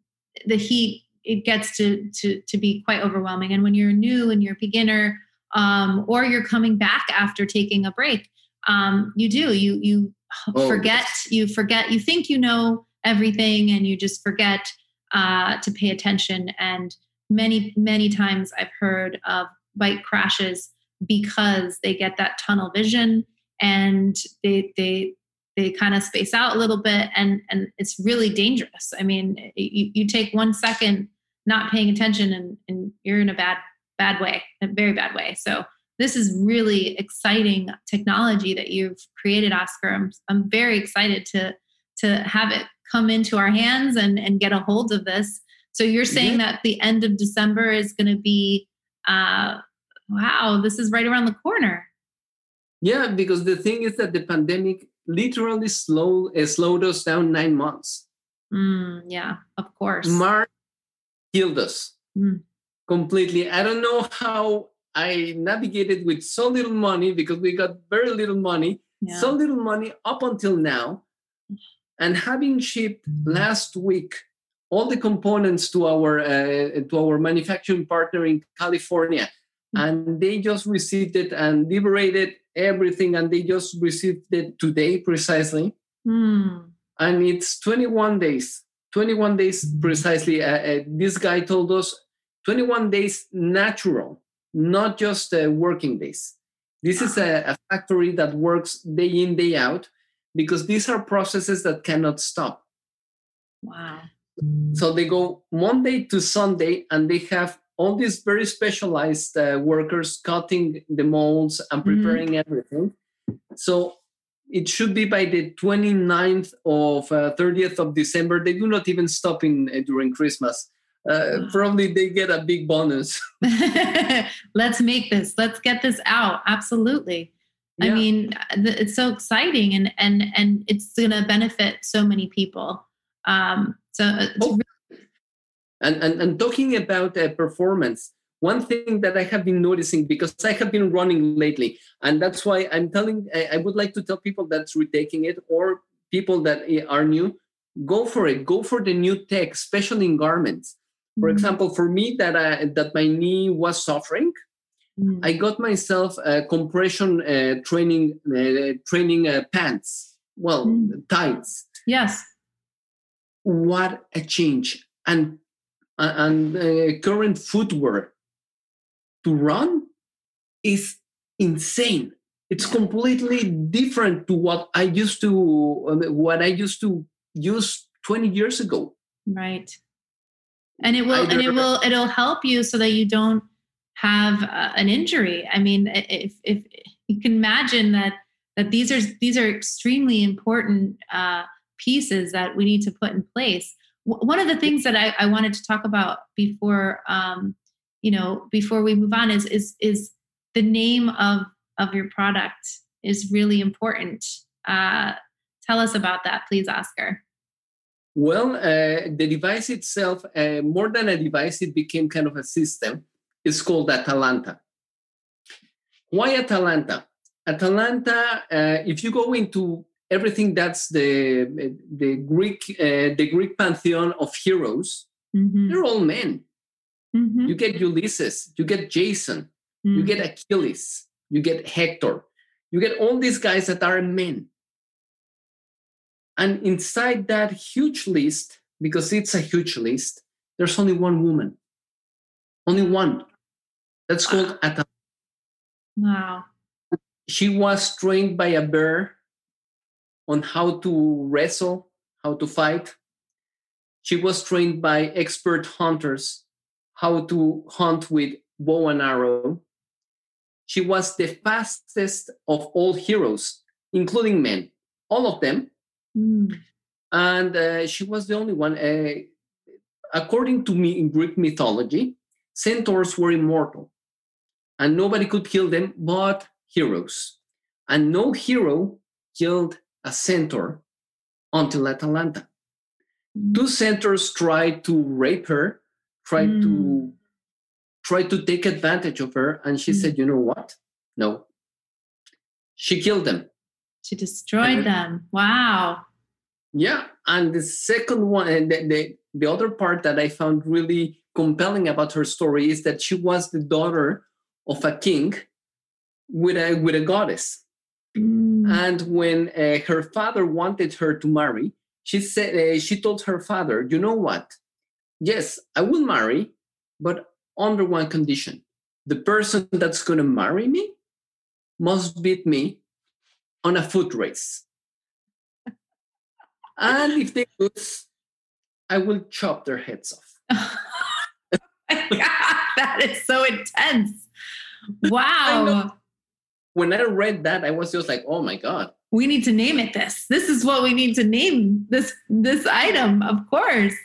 the heat, it gets to, to, to be quite overwhelming. And when you're new and you're a beginner, um, or you're coming back after taking a break, um, you do, you, you oh. forget, you forget, you think you know everything and you just forget uh, to pay attention. And many, many times I've heard of bike crashes because they get that tunnel vision and they, they, they kind of space out a little bit and, and it's really dangerous. I mean, you, you take one second not paying attention and, and you're in a bad, bad way, a very bad way. So this is really exciting technology that you've created, Oscar. I'm, I'm very excited to, to have it come into our hands and, and get a hold of this. So you're saying yeah. that the end of December is going to be, uh, wow, this is right around the corner. Yeah, because the thing is that the pandemic literally slow, uh, slowed us down nine months. Mm, yeah, of course. March killed us mm. Completely. I don't know how I navigated with so little money because we got very little money, yeah. so little money up until now and having shipped last week all the components to our uh, to our manufacturing partner in California, and they just received it and liberated everything, and they just received it today precisely, mm. and it's 21 days. 21 days precisely. Uh, uh, this guy told us 21 days natural, not just uh, working days. This is a, a factory that works day in, day out, because these are processes that cannot stop. Wow. So they go Monday to Sunday and they have all these very specialized uh, workers cutting the molds and mm-hmm. preparing mm-hmm. everything. So it should be by the 29th of uh, 30th of December. They do not even stop in uh, during Christmas. Uh, probably they get a big bonus. Let's make this. Let's get this out. Absolutely. Yeah. I mean, it's so exciting, and and and it's going to benefit so many people. Um, so, uh, oh. really- and, and and talking about uh, performance, one thing that I have been noticing because I have been running lately, and that's why I'm telling. I, would like to tell people that's retaking it or people that are new, go for it. Go for the new tech, especially in garments. For mm-hmm. example, for me that I, that my knee was suffering, mm-hmm. I got myself a compression uh, training uh, training uh, pants. Well, mm-hmm. tights. Yes. What a change! And and uh, current footwear to run is insane. It's completely different to what I used to what I used to use 20 years ago. Right. And it will and it will it'll help you so that you don't have uh, an injury. I mean, if if you can imagine that that these are these are extremely important uh, pieces that we need to put in place. W- one of the things that I, I wanted to talk about before um, you know before we move on is is is the name of of your product is really important uh, tell us about that please oscar well uh, the device itself uh, more than a device it became kind of a system it's called atalanta why atalanta atalanta uh, if you go into everything that's the the greek uh, the greek pantheon of heroes mm-hmm. they're all men Mm-hmm. You get Ulysses, you get Jason, mm-hmm. you get Achilles, you get Hector, you get all these guys that are men. And inside that huge list, because it's a huge list, there's only one woman. Only one. That's ah. called wow. Atalanta. Wow. She was trained by a bear on how to wrestle, how to fight. She was trained by expert hunters how to hunt with bow and arrow. She was the fastest of all heroes, including men, all of them. Mm. And uh, she was the only one. Uh, according to me, in Greek mythology, centaurs were immortal, and nobody could kill them but heroes. And no hero killed a centaur until Atalanta. Hmm. Two centaurs tried to rape her tried mm. to try to take advantage of her and she mm. said you know what no she killed them she destroyed them wow yeah and the second one and the, the, the other part that i found really compelling about her story is that she was the daughter of a king with a with a goddess mm. and when uh, her father wanted her to marry she said uh, she told her father you know what yes, I will marry, but under one condition. The person that's going to marry me must beat me on a foot race. And if they lose, I will chop their heads off. that is so intense. Wow. When I read that, I was just like, oh my God. We need to name it this. This is what we need to name this this item, of course.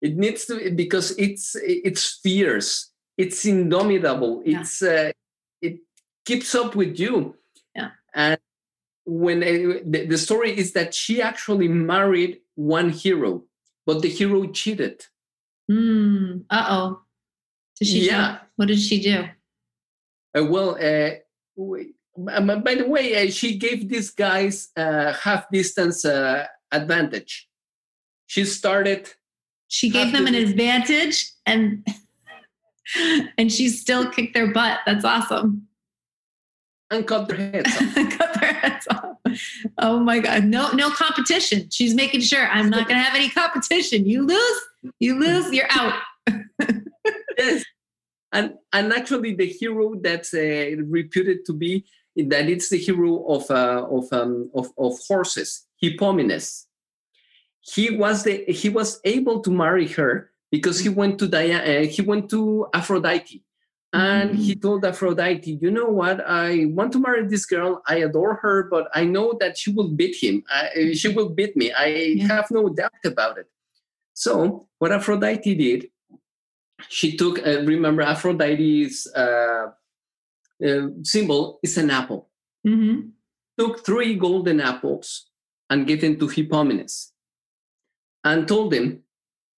It needs to because it's it's fierce. It's indomitable. Yeah. It's uh, it keeps up with you. Yeah. And when uh, the, the story is that she actually married one hero, but the hero cheated. Hmm. Uh oh. Did she? Yeah. What did she do? Uh, well, uh, um, by the way, uh, she gave these guys uh, half distance uh, advantage. She started she gave them an advantage and and she still kicked their butt. That's awesome. And cut their heads off. cut their heads off. Oh my God. No, no competition. She's making sure I'm not gonna have any competition. You lose, you lose, you're out. yes. and and actually the hero that's uh, reputed to be that it's the hero of uh, of, um, of of horses, Hippomenes. He was the he was able to marry her because he went to Diana, uh, he went to Aphrodite, and mm-hmm. he told Aphrodite, "You know what? I want to marry this girl. I adore her, but I know that she will beat him. I, she will beat me. I yeah. have no doubt about it." So what Aphrodite did, she took. Uh, remember, Aphrodite's uh, uh, symbol is an apple. Mm-hmm. Took three golden apples and gave them to Hippomenes, and told him,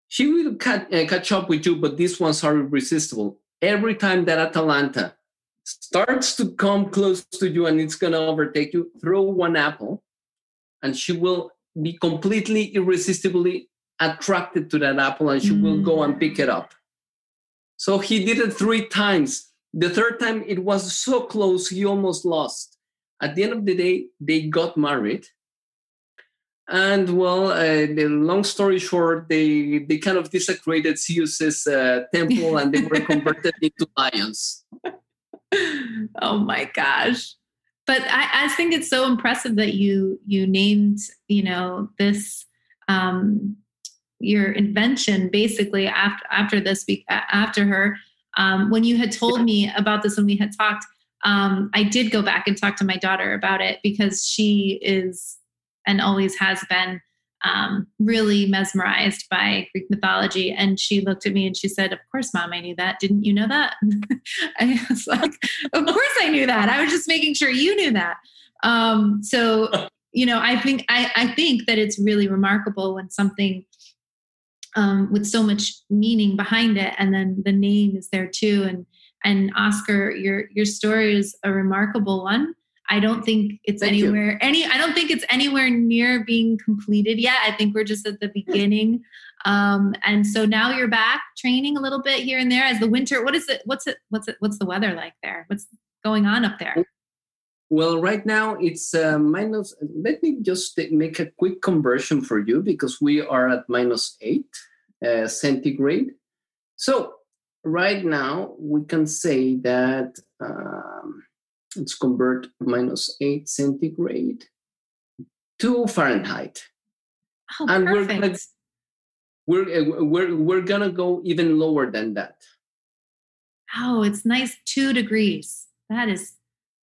"She will cat, uh, catch up with you, but these ones are irresistible. Every time that Atalanta starts to come close to you and it's going to overtake you, throw one apple, and she will be completely irresistibly attracted to that apple and she mm. will go and pick it up. So he did it three times. The third time it was so close, he almost lost. At the end of the day, they got married. And well, uh, the long story short, they they kind of desecrated Zeus's uh, temple and they were converted into lions. Oh my gosh! But I, I think it's so impressive that you you named you know this um, your invention basically after after this week after her um, when you had told me about this when we had talked um, i did go back and talk to my daughter about it because she is and always has been um, really mesmerized by greek mythology. And she looked at me and she said of course mom i knew that. Didn't you know that? I was like of course i knew that. I was just making sure you knew that. Um, so you know i think I, I think that it's really remarkable when something um, with so much meaning behind it and then the name is there too. And and oscar your your story is a remarkable one i don't think it's Thank anywhere you. any i don't think it's anywhere near being completed yet i think we're just at the beginning um, and so now you're back training a little bit here and there as the winter what is it what's it what's it what's the weather like there what's going on up there well, right now it's uh, minus. Let me just make a quick conversion for you because we are at minus eight uh, centigrade. So right now we can say that um, let's convert minus eight centigrade to Fahrenheit. Oh, and perfect. we're gonna, we're, uh, we're we're gonna go even lower than that. Oh, it's nice two degrees. That is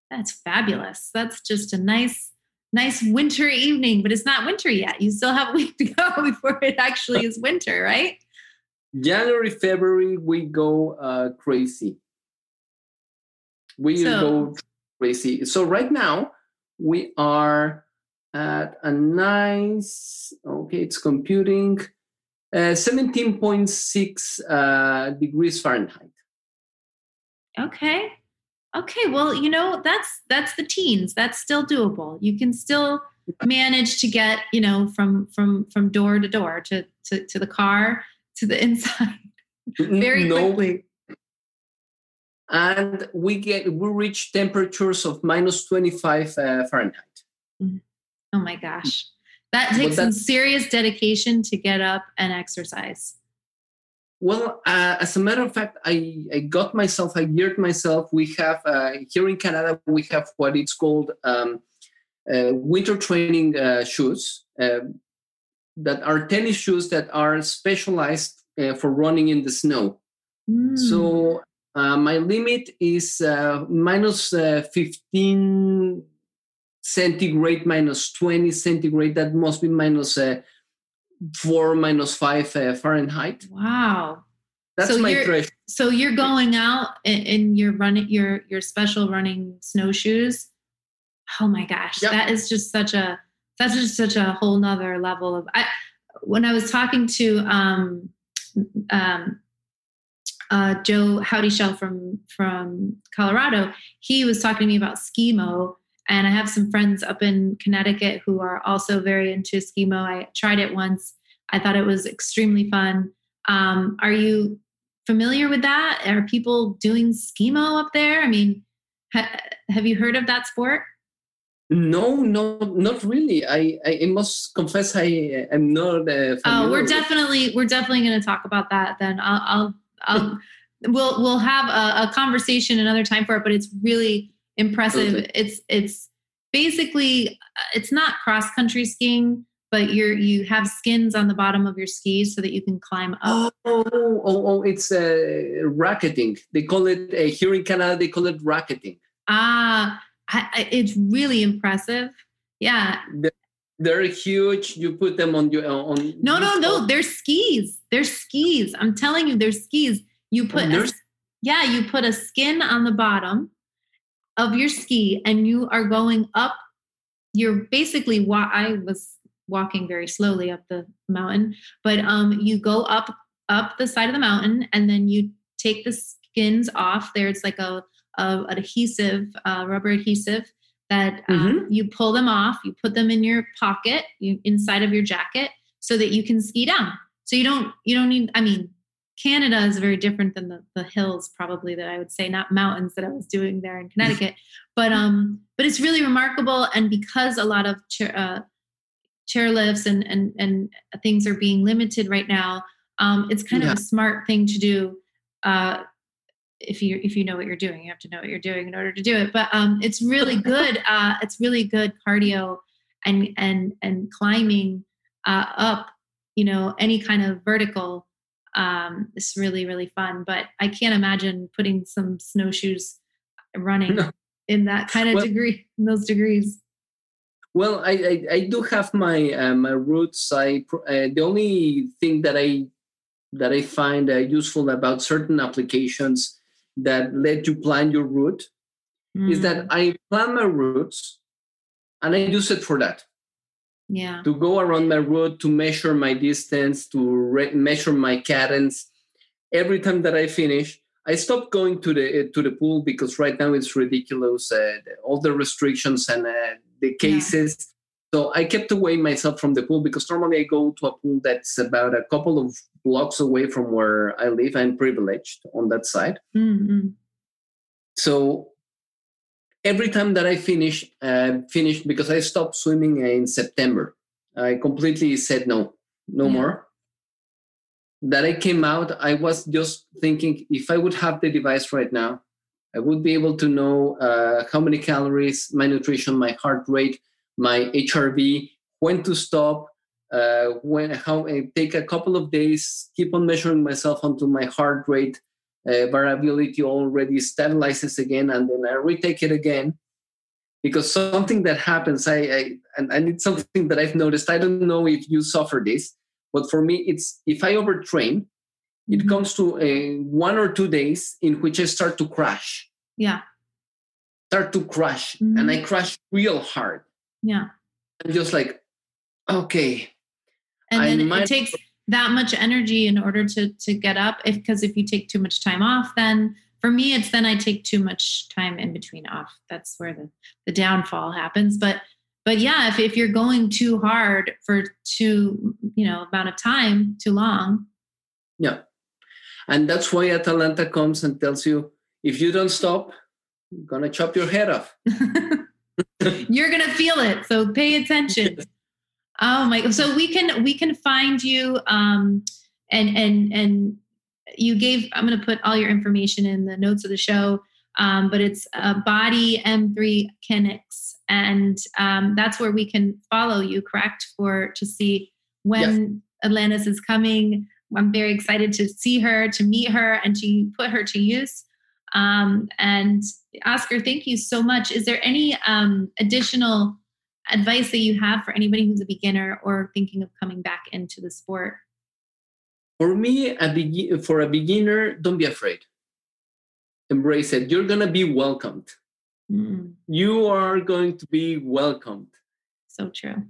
that's fabulous. That's just a nice, nice winter evening, but it's not winter yet. You still have a week to go before it actually is winter, right? January, February, we go uh, crazy. We so, go crazy. So right now we are at a nice. Okay, it's computing. Uh, 17.6 uh, degrees Fahrenheit. Okay okay well you know that's that's the teens that's still doable you can still manage to get you know from from from door to door to to, to the car to the inside very no. quickly and we get we reach temperatures of minus 25 uh, fahrenheit mm-hmm. oh my gosh that takes some serious dedication to get up and exercise well, uh, as a matter of fact, I, I got myself, I geared myself. We have uh, here in Canada, we have what it's called um, uh, winter training uh, shoes um, that are tennis shoes that are specialized uh, for running in the snow. Mm. So uh, my limit is minus 15 centigrade, minus 20 centigrade. That must be minus four minus five uh, Fahrenheit. Wow. That's so my threshold. So you're going out and you're running your your special running snowshoes. Oh my gosh, yep. that is just such a that's just such a whole nother level of I when I was talking to um um uh, Joe Howdy Shell from from Colorado, he was talking to me about skimo and I have some friends up in Connecticut who are also very into skimo. I tried it once. I thought it was extremely fun. Um, are you familiar with that? Are people doing skimo up there? I mean, ha- have you heard of that sport? No, no, not really. I, I must confess, I am not. Uh, oh, we're definitely we're definitely going to talk about that. Then I'll I'll, I'll we'll we'll have a, a, conversation another time for it. But it's really impressive. Okay. It's it's basically uh, it's not cross country skiing, but you're you have skins on the bottom of your skis so that you can climb up. Oh, oh, oh, oh it's uh, racketing. They call it uh, here in Canada. They call it racketing. Ah, I, I, it's really impressive. Yeah. They're huge. You put them on your on. No, no, no. They're skis. They're skis. I'm telling you, they're skis. You put a, yeah, you put a skin on the bottom of your ski, and you are going up. You're basically what I was walking very slowly up the mountain, but um, you go up up the side of the mountain, and then you take the skins off. There's like a, a adhesive, uh, rubber adhesive that um, mm-hmm. you pull them off, you put them in your pocket, you, inside of your jacket, so that you can ski down. So you don't you don't need. I mean, Canada is very different than the, the hills, probably that I would say, not mountains that I was doing there in Connecticut. but um, but it's really remarkable, and because a lot of chair, uh, chairlifts and and and things are being limited right now, um, it's kind yeah. of a smart thing to do. Uh, if you if you know what you're doing you have to know what you're doing in order to do it. But um it's really good uh it's really good cardio and and and climbing uh up you know any kind of vertical um it's really really fun. But i can't imagine putting some snowshoes running no. in that kind of well, degree in those degrees. Well i i, I do have my uh, my roots. I uh, the only thing that i that i find uh, useful about certain applications that let you plan your route mm. is that mm. I plan my routes and I use it for that. Yeah. To go around my route, to measure my distance, to re- measure my cadence. Every time that I finish, I stop going to the to the pool because right now it's ridiculous. Uh, all the restrictions and uh, the cases. So I kept away myself from the pool because normally I go to a pool that's about a couple of blocks away from where I live. I'm privileged on that side. Mm-hmm. So every time that I finish, uh, finished because I stopped swimming in September. I completely said no, no yeah. more. That I came out, I was just thinking if I would have the device right now, I would be able to know uh, how many calories, my nutrition, my heart rate, my HRV, when to stop, uh, when how I take a couple of days, keep on measuring myself until my heart rate uh, variability already stabilizes again, and then I retake it again. Because something that happens, I, I and, and it's something that I've noticed. I don't know if you suffer this, but for me, it's if I overtrain, it mm-hmm. comes to a one or two days in which I start to crash. Yeah. Start to crash, mm-hmm. and I crash real hard. Yeah. I'm just like, okay. And I then might- it takes that much energy in order to to get up. If because if you take too much time off, then for me it's then I take too much time in between off. That's where the the downfall happens. But but yeah, if if you're going too hard for too you know amount of time too long. Yeah, and that's why Atalanta comes and tells you if you don't stop, I'm gonna chop your head off. You're gonna feel it, so pay attention. Oh my! So we can we can find you, um, and and and you gave. I'm gonna put all your information in the notes of the show. Um, but it's uh, Body M3 Kinetics, and um, that's where we can follow you. Correct for to see when yes. Atlantis is coming. I'm very excited to see her, to meet her, and to put her to use. Um, and Oscar, thank you so much. Is there any um, additional advice that you have for anybody who's a beginner or thinking of coming back into the sport? For me, a be- for a beginner, don't be afraid. Embrace it. You're going to be welcomed. Mm. You are going to be welcomed. So true.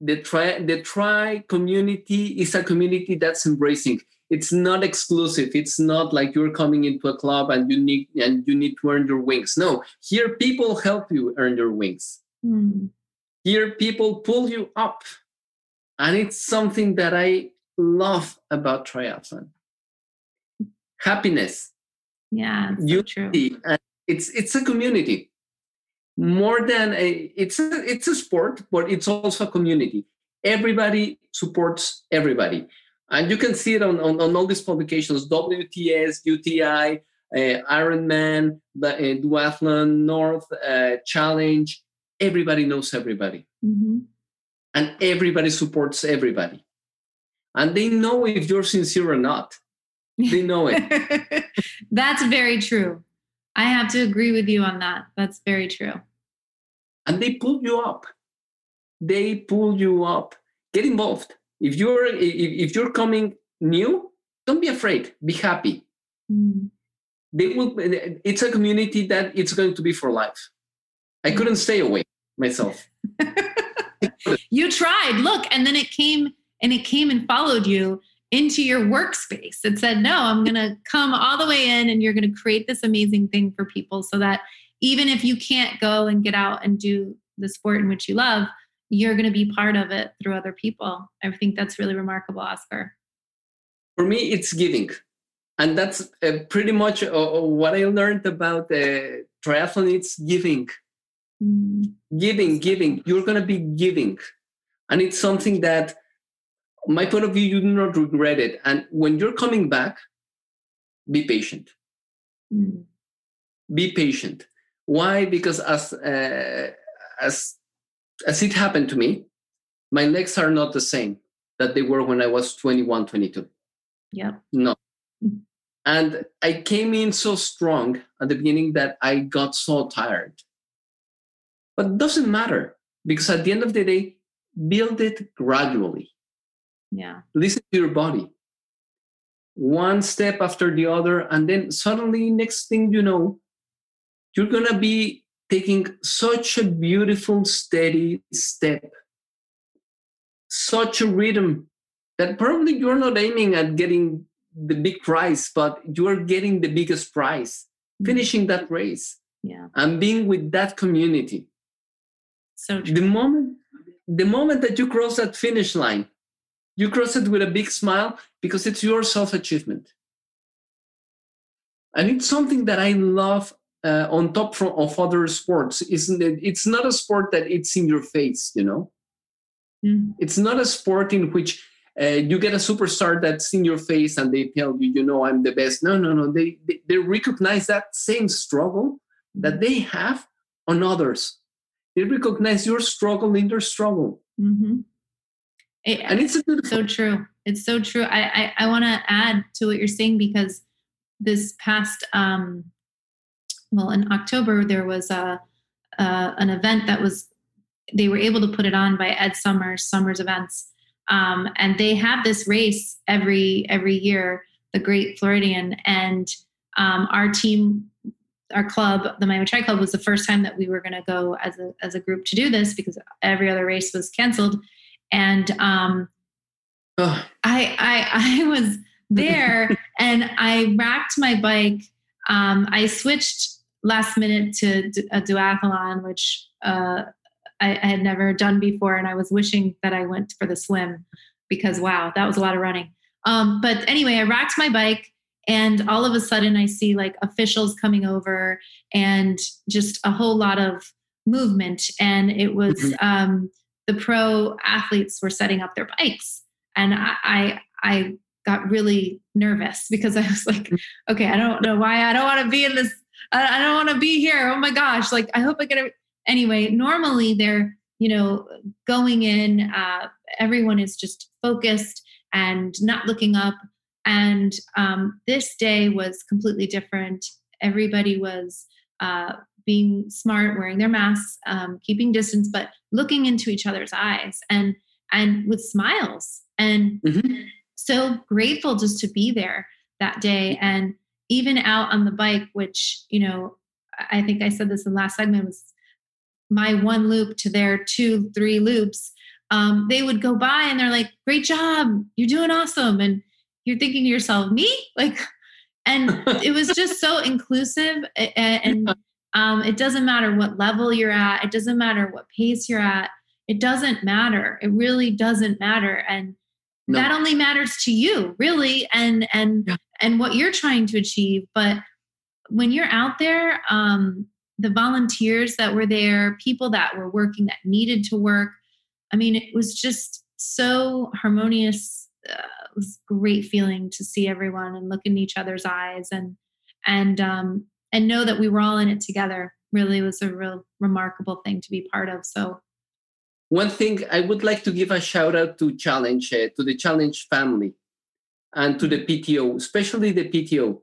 The tri the tri community is a community that's embracing it's not exclusive. It's not like you're coming into a club and you need and you need to earn your wings. No here people help you earn your wings. Mm. here people pull you up. And it's something that i love about triathlon. Happiness. Yeah so true. and it's it's a community. More than a it's a it's a sport but it's also a community. Everybody supports everybody And you can see it on, on, on all these publications WTS, UTI, uh, Ironman, the uh, Duathlon, North, uh, Challenge. Everybody knows everybody. Mm-hmm. And everybody supports everybody. And they know if you're sincere or not. They know it. That's very true. I have to agree with you on that. That's very true. And they pull you up. They pull you up. Get involved. If you're if, if you're coming new, don't be afraid. Be happy. Mm. They will. It's a community that it's going to be for life. I couldn't stay away myself. you tried. Look, and then it came and it came and followed you into your workspace. It said, "No, I'm going to come all the way in, and you're going to create this amazing thing for people, so that even if you can't go and get out and do the sport in which you love, you're going to be part of it through other people. I think that's really remarkable, Oscar. For me, it's giving. And that's uh, pretty much uh, uh what I learned about uh, triathlon. It's giving, mm. giving, giving. You're going to be giving. And it's something that, my point of view, you do not regret it. And when you're coming back, be patient. Mm. Be patient. Why? Because as uh, as as it happened to me, my legs are not the same that they were when I was 21, 22. Yeah. No. Mm-hmm. And I came in so strong at the beginning that I got so tired. But it doesn't matter because at the end of the day, build it gradually. Yeah. Listen to your body. One step after the other. And then suddenly, next thing you know, you're going to be taking such a beautiful, steady step, such a rhythm that probably you're not aiming at getting the big prize, but you're getting the biggest prize, mm-hmm. finishing that race. Yeah. And being with that community. So true. the moment the moment that you cross that finish line, you cross it with a big smile because it's your self-achievement. And it's something that I love uh, on top from, of other sports. Isn't it it's not a sport that it's in your face you know? Mm. it's not a sport in which uh, you get a superstar that's in your face and they tell you you know i'm the best. No no no. They they, they recognize that same struggle that mm-hmm. they have on others. They recognize your struggle in their struggle. Mm-hmm. it, and it's so true. It's so true. I i, I want to add to what you're saying because this past um well, in October, there was a, uh, an event that was, they were able to put it on by Ed Summers, Summers Events. Um, and they have this race every every year, the Great Floridian. And um, our team, our club, the Miami Tri Club, was the first time that we were going to go as a as a group to do this because every other race was canceled. And um, I, I I was there and I racked my bike. Um, I switched last minute to a duathlon, which uh, I, I, had never done before, and I was wishing that I went for the swim because wow, that was a lot of running. Um, but anyway, I racked my bike, and all of a sudden, I see like officials coming over and just a whole lot of movement, and it was mm-hmm. um, the pro athletes were setting up their bikes, and I, I, I got really nervous because I was like, mm-hmm. okay, I don't know why I don't want to be in this I, I don't want to be here. Oh my gosh. Like, I hope I get it. Anyway, normally they're, you know, going in, uh, everyone is just focused and not looking up. And um, this day was completely different. Everybody was uh, being smart, wearing their masks, um, keeping distance, but looking into each other's eyes and and with smiles. And mm-hmm. so grateful just to be there that day. And even out on the bike, which, you know, I think I said this in the last segment was my one loop to their two, three loops. Um, they would go by and they're like, great job, you're doing awesome. And you're thinking to yourself, me? Like, and it was just so inclusive. And um, it doesn't matter what level you're at, it doesn't matter what pace you're at, it doesn't matter. It really doesn't matter. And no. that only matters to you, really. And, and, yeah and what you're trying to achieve. But when you're out there, um, the volunteers that were there, people that were working that needed to work, I mean, it was just so harmonious. Uh, it was great feeling to see everyone and look in each other's eyes and and um, and know that we were all in it together. Really was a real remarkable thing to be part of. So one thing I would like to give a shout out to Challenge, uh, to the Challenge family, and to the PTO, especially the PTO.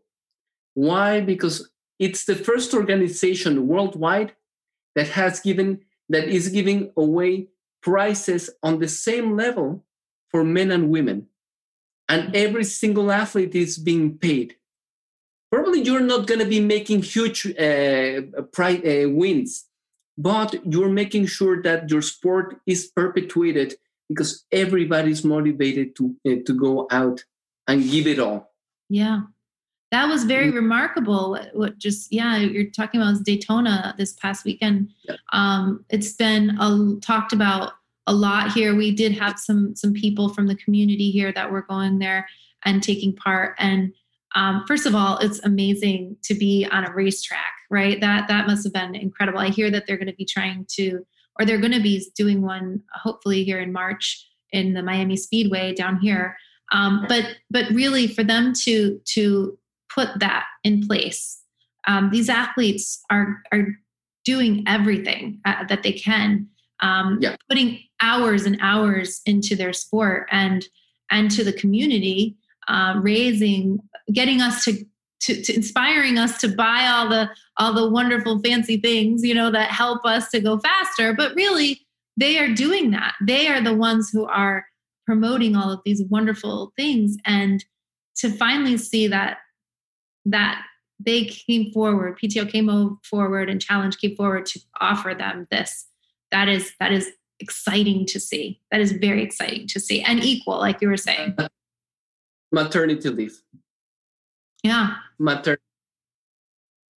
Why? Because it's the first organization worldwide that has given that is giving away prizes on the same level for men and women and every single athlete is being paid probably you're not going to be making huge uh, prize, uh, wins but you're making sure that your sport is perpetuated because everybody's motivated to uh, to go out and give it all. Yeah. That was very mm-hmm. remarkable what just yeah you're talking about daytona this past weekend. Yeah. um, it's been a, talked about a lot here. We did have some some people from the community here that were going there and taking part. And um, first of all it's amazing to be on a racetrack right? That that must have been incredible. I hear that they're going to be trying to or they're going to be doing one hopefully here in march in the miami speedway down here um, but but really for them to to put that in place. Um, these athletes are are doing everything uh, that they can, um, yeah. putting hours and hours into their sport and and to the community, uh, raising, getting us to, to, to inspiring us to buy all the all the wonderful fancy things you know that help us to go faster. But really, they are doing that. They are the ones who are promoting all of these wonderful things and to finally see that that they came forward pto came forward and challenge came forward to offer them this. That is that is exciting to see. That is very exciting to see and equal like you were saying. Maternity leave. Yeah. Maternity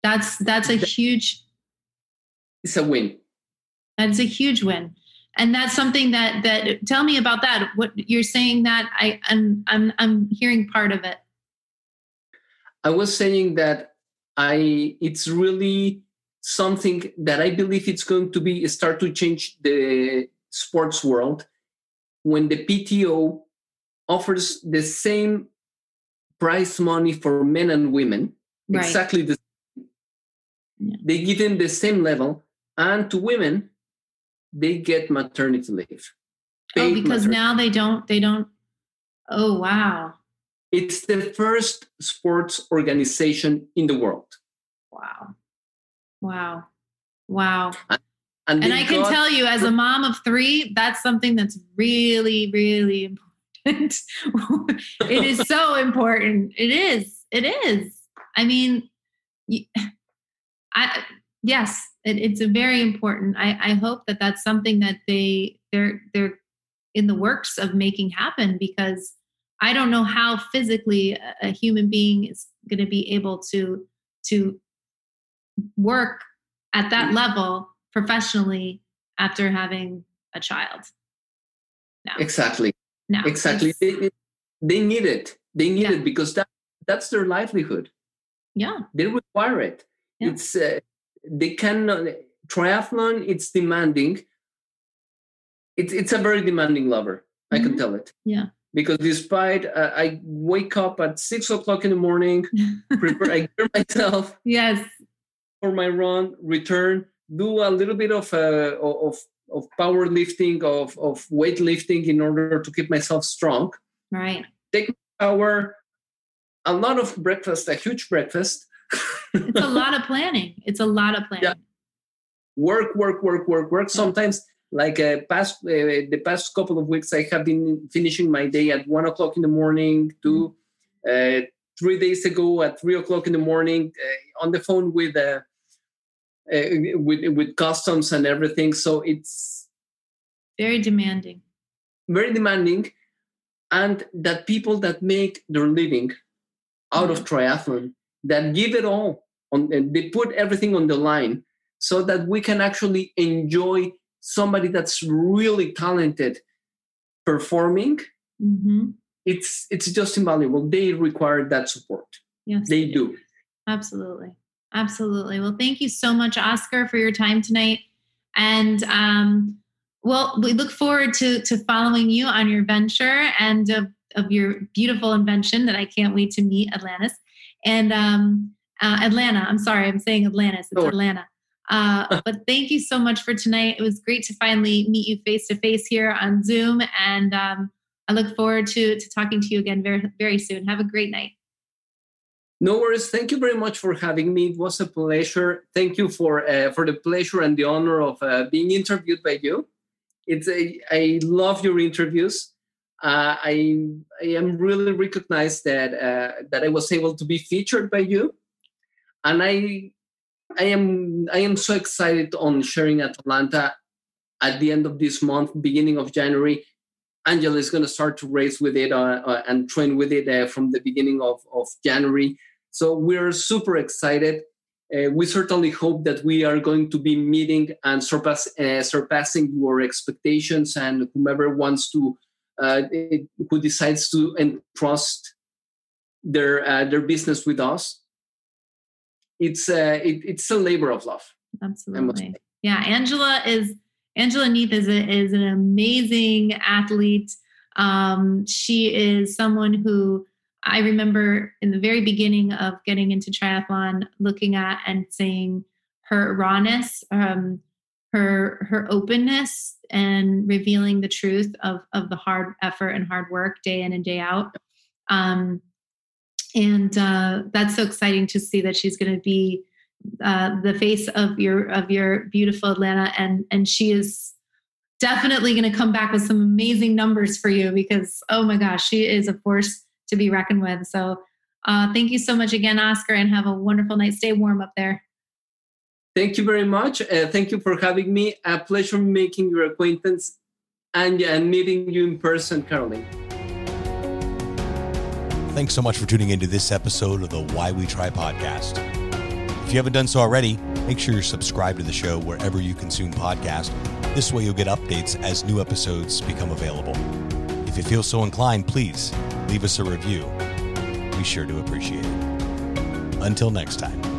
that's that's a huge it's a win. That's a huge win and that's something that that tell me about that what you're saying that i i'm i'm, I'm hearing part of it I was saying that I it's really something that I believe it's going to be start to change the sports world when the PTO offers the same prize money for men and women right. exactly the yeah. they give them the same level and to women they get maternity leave oh because maternity. now they don't they don't oh wow it's the first sports organization in the world. Wow. Wow. Wow. And, and I can tell you, as a mom of three, that's something that's really, really important. it is so important. It is. It is. I mean, I yes, it, it's a very important. I, I hope that that's something that they they're they're in the works of making happen because I don't know how physically a human being is going to be able to to work at that mm-hmm. level professionally after having a child. No. Exactly. No. Exactly. They, they need it. They need yeah. it because that that's their livelihood. Yeah. They require it. Yeah. It's uh, they cannot triathlon. It's demanding. It's it's a very demanding lover. Mm-hmm. I can mm-hmm. tell it. Yeah because despite uh, I wake up at six o'clock in the morning, prepare, I gear myself. Yes. For my run, return, do a little bit of uh, of of powerlifting, of of weightlifting in order to keep myself strong. Right. Take power, a lot of breakfast, a huge breakfast. it's a lot of planning. It's a lot of planning. Yeah. Work, work, work, work, work. Sometimes like uh, past uh, the past couple of weeks i have been finishing my day at one o'clock in the morning to uh, three days ago at three o'clock in the morning uh, on the phone with uh, uh, with with customs and everything so it's very demanding very demanding and that people that make their living out of mm-hmm. triathlon that give it all on and they put everything on the line so that we can actually enjoy somebody that's really talented performing. Mm-hmm. it's it's just invaluable. They require that support. Yes. They do. Absolutely. Absolutely. Well thank you so much oscar for your time tonight. And um, well we look forward to to following you on your venture and uh, of your beautiful invention that I can't wait to meet, Atlantis. And um, uh, Atalanta. I'm sorry, I'm saying Atlantis. It's oh. Atalanta. Uh, but thank you so much for tonight. It was great to finally meet you face to face here on Zoom, and um, I look forward to to talking to you again very very soon. Have a great night. No worries. Thank you very much for having me. It was a pleasure. Thank you for uh, for the pleasure and the honor of uh, being interviewed by you. It's a, I love your interviews. Uh, I I am really recognized that uh, that I was able to be featured by you, and I I am I am so excited on sharing Atalanta at the end of this month, beginning of January. Angela is going to start to race with it uh, uh, and train with it uh, from the beginning of, of January. So we're super excited. Uh, we certainly hope that we are going to be meeting and surpass, uh, surpassing your expectations and whomever wants to, uh, who decides to entrust their their business with us it's a it, it's a labor of love. Absolutely. Yeah, Angela is Angela Neath is a, is an amazing athlete. Um, she is someone who I remember in the very beginning of getting into triathlon, looking at and seeing her rawness, um, her her openness, and revealing the truth of of the hard effort and hard work day in and day out. Um, and uh, that's so exciting to see that she's going to be uh, the face of your of your beautiful Atalanta, and and she is definitely going to come back with some amazing numbers for you because oh my gosh, she is a force to be reckoned with. So uh, thank you so much again, Oscar, and have a wonderful night. Stay warm up there. Thank you very much. Uh, thank you for having me. A pleasure making your acquaintance and, and meeting you in person, Caroline. Thanks so much for tuning into this episode of the Why We Tri podcast. If you haven't done so already, make sure you're subscribed to the show wherever you consume podcasts. This way you'll get updates as new episodes become available. If you feel so inclined, please leave us a review. We sure do appreciate it. Until next time.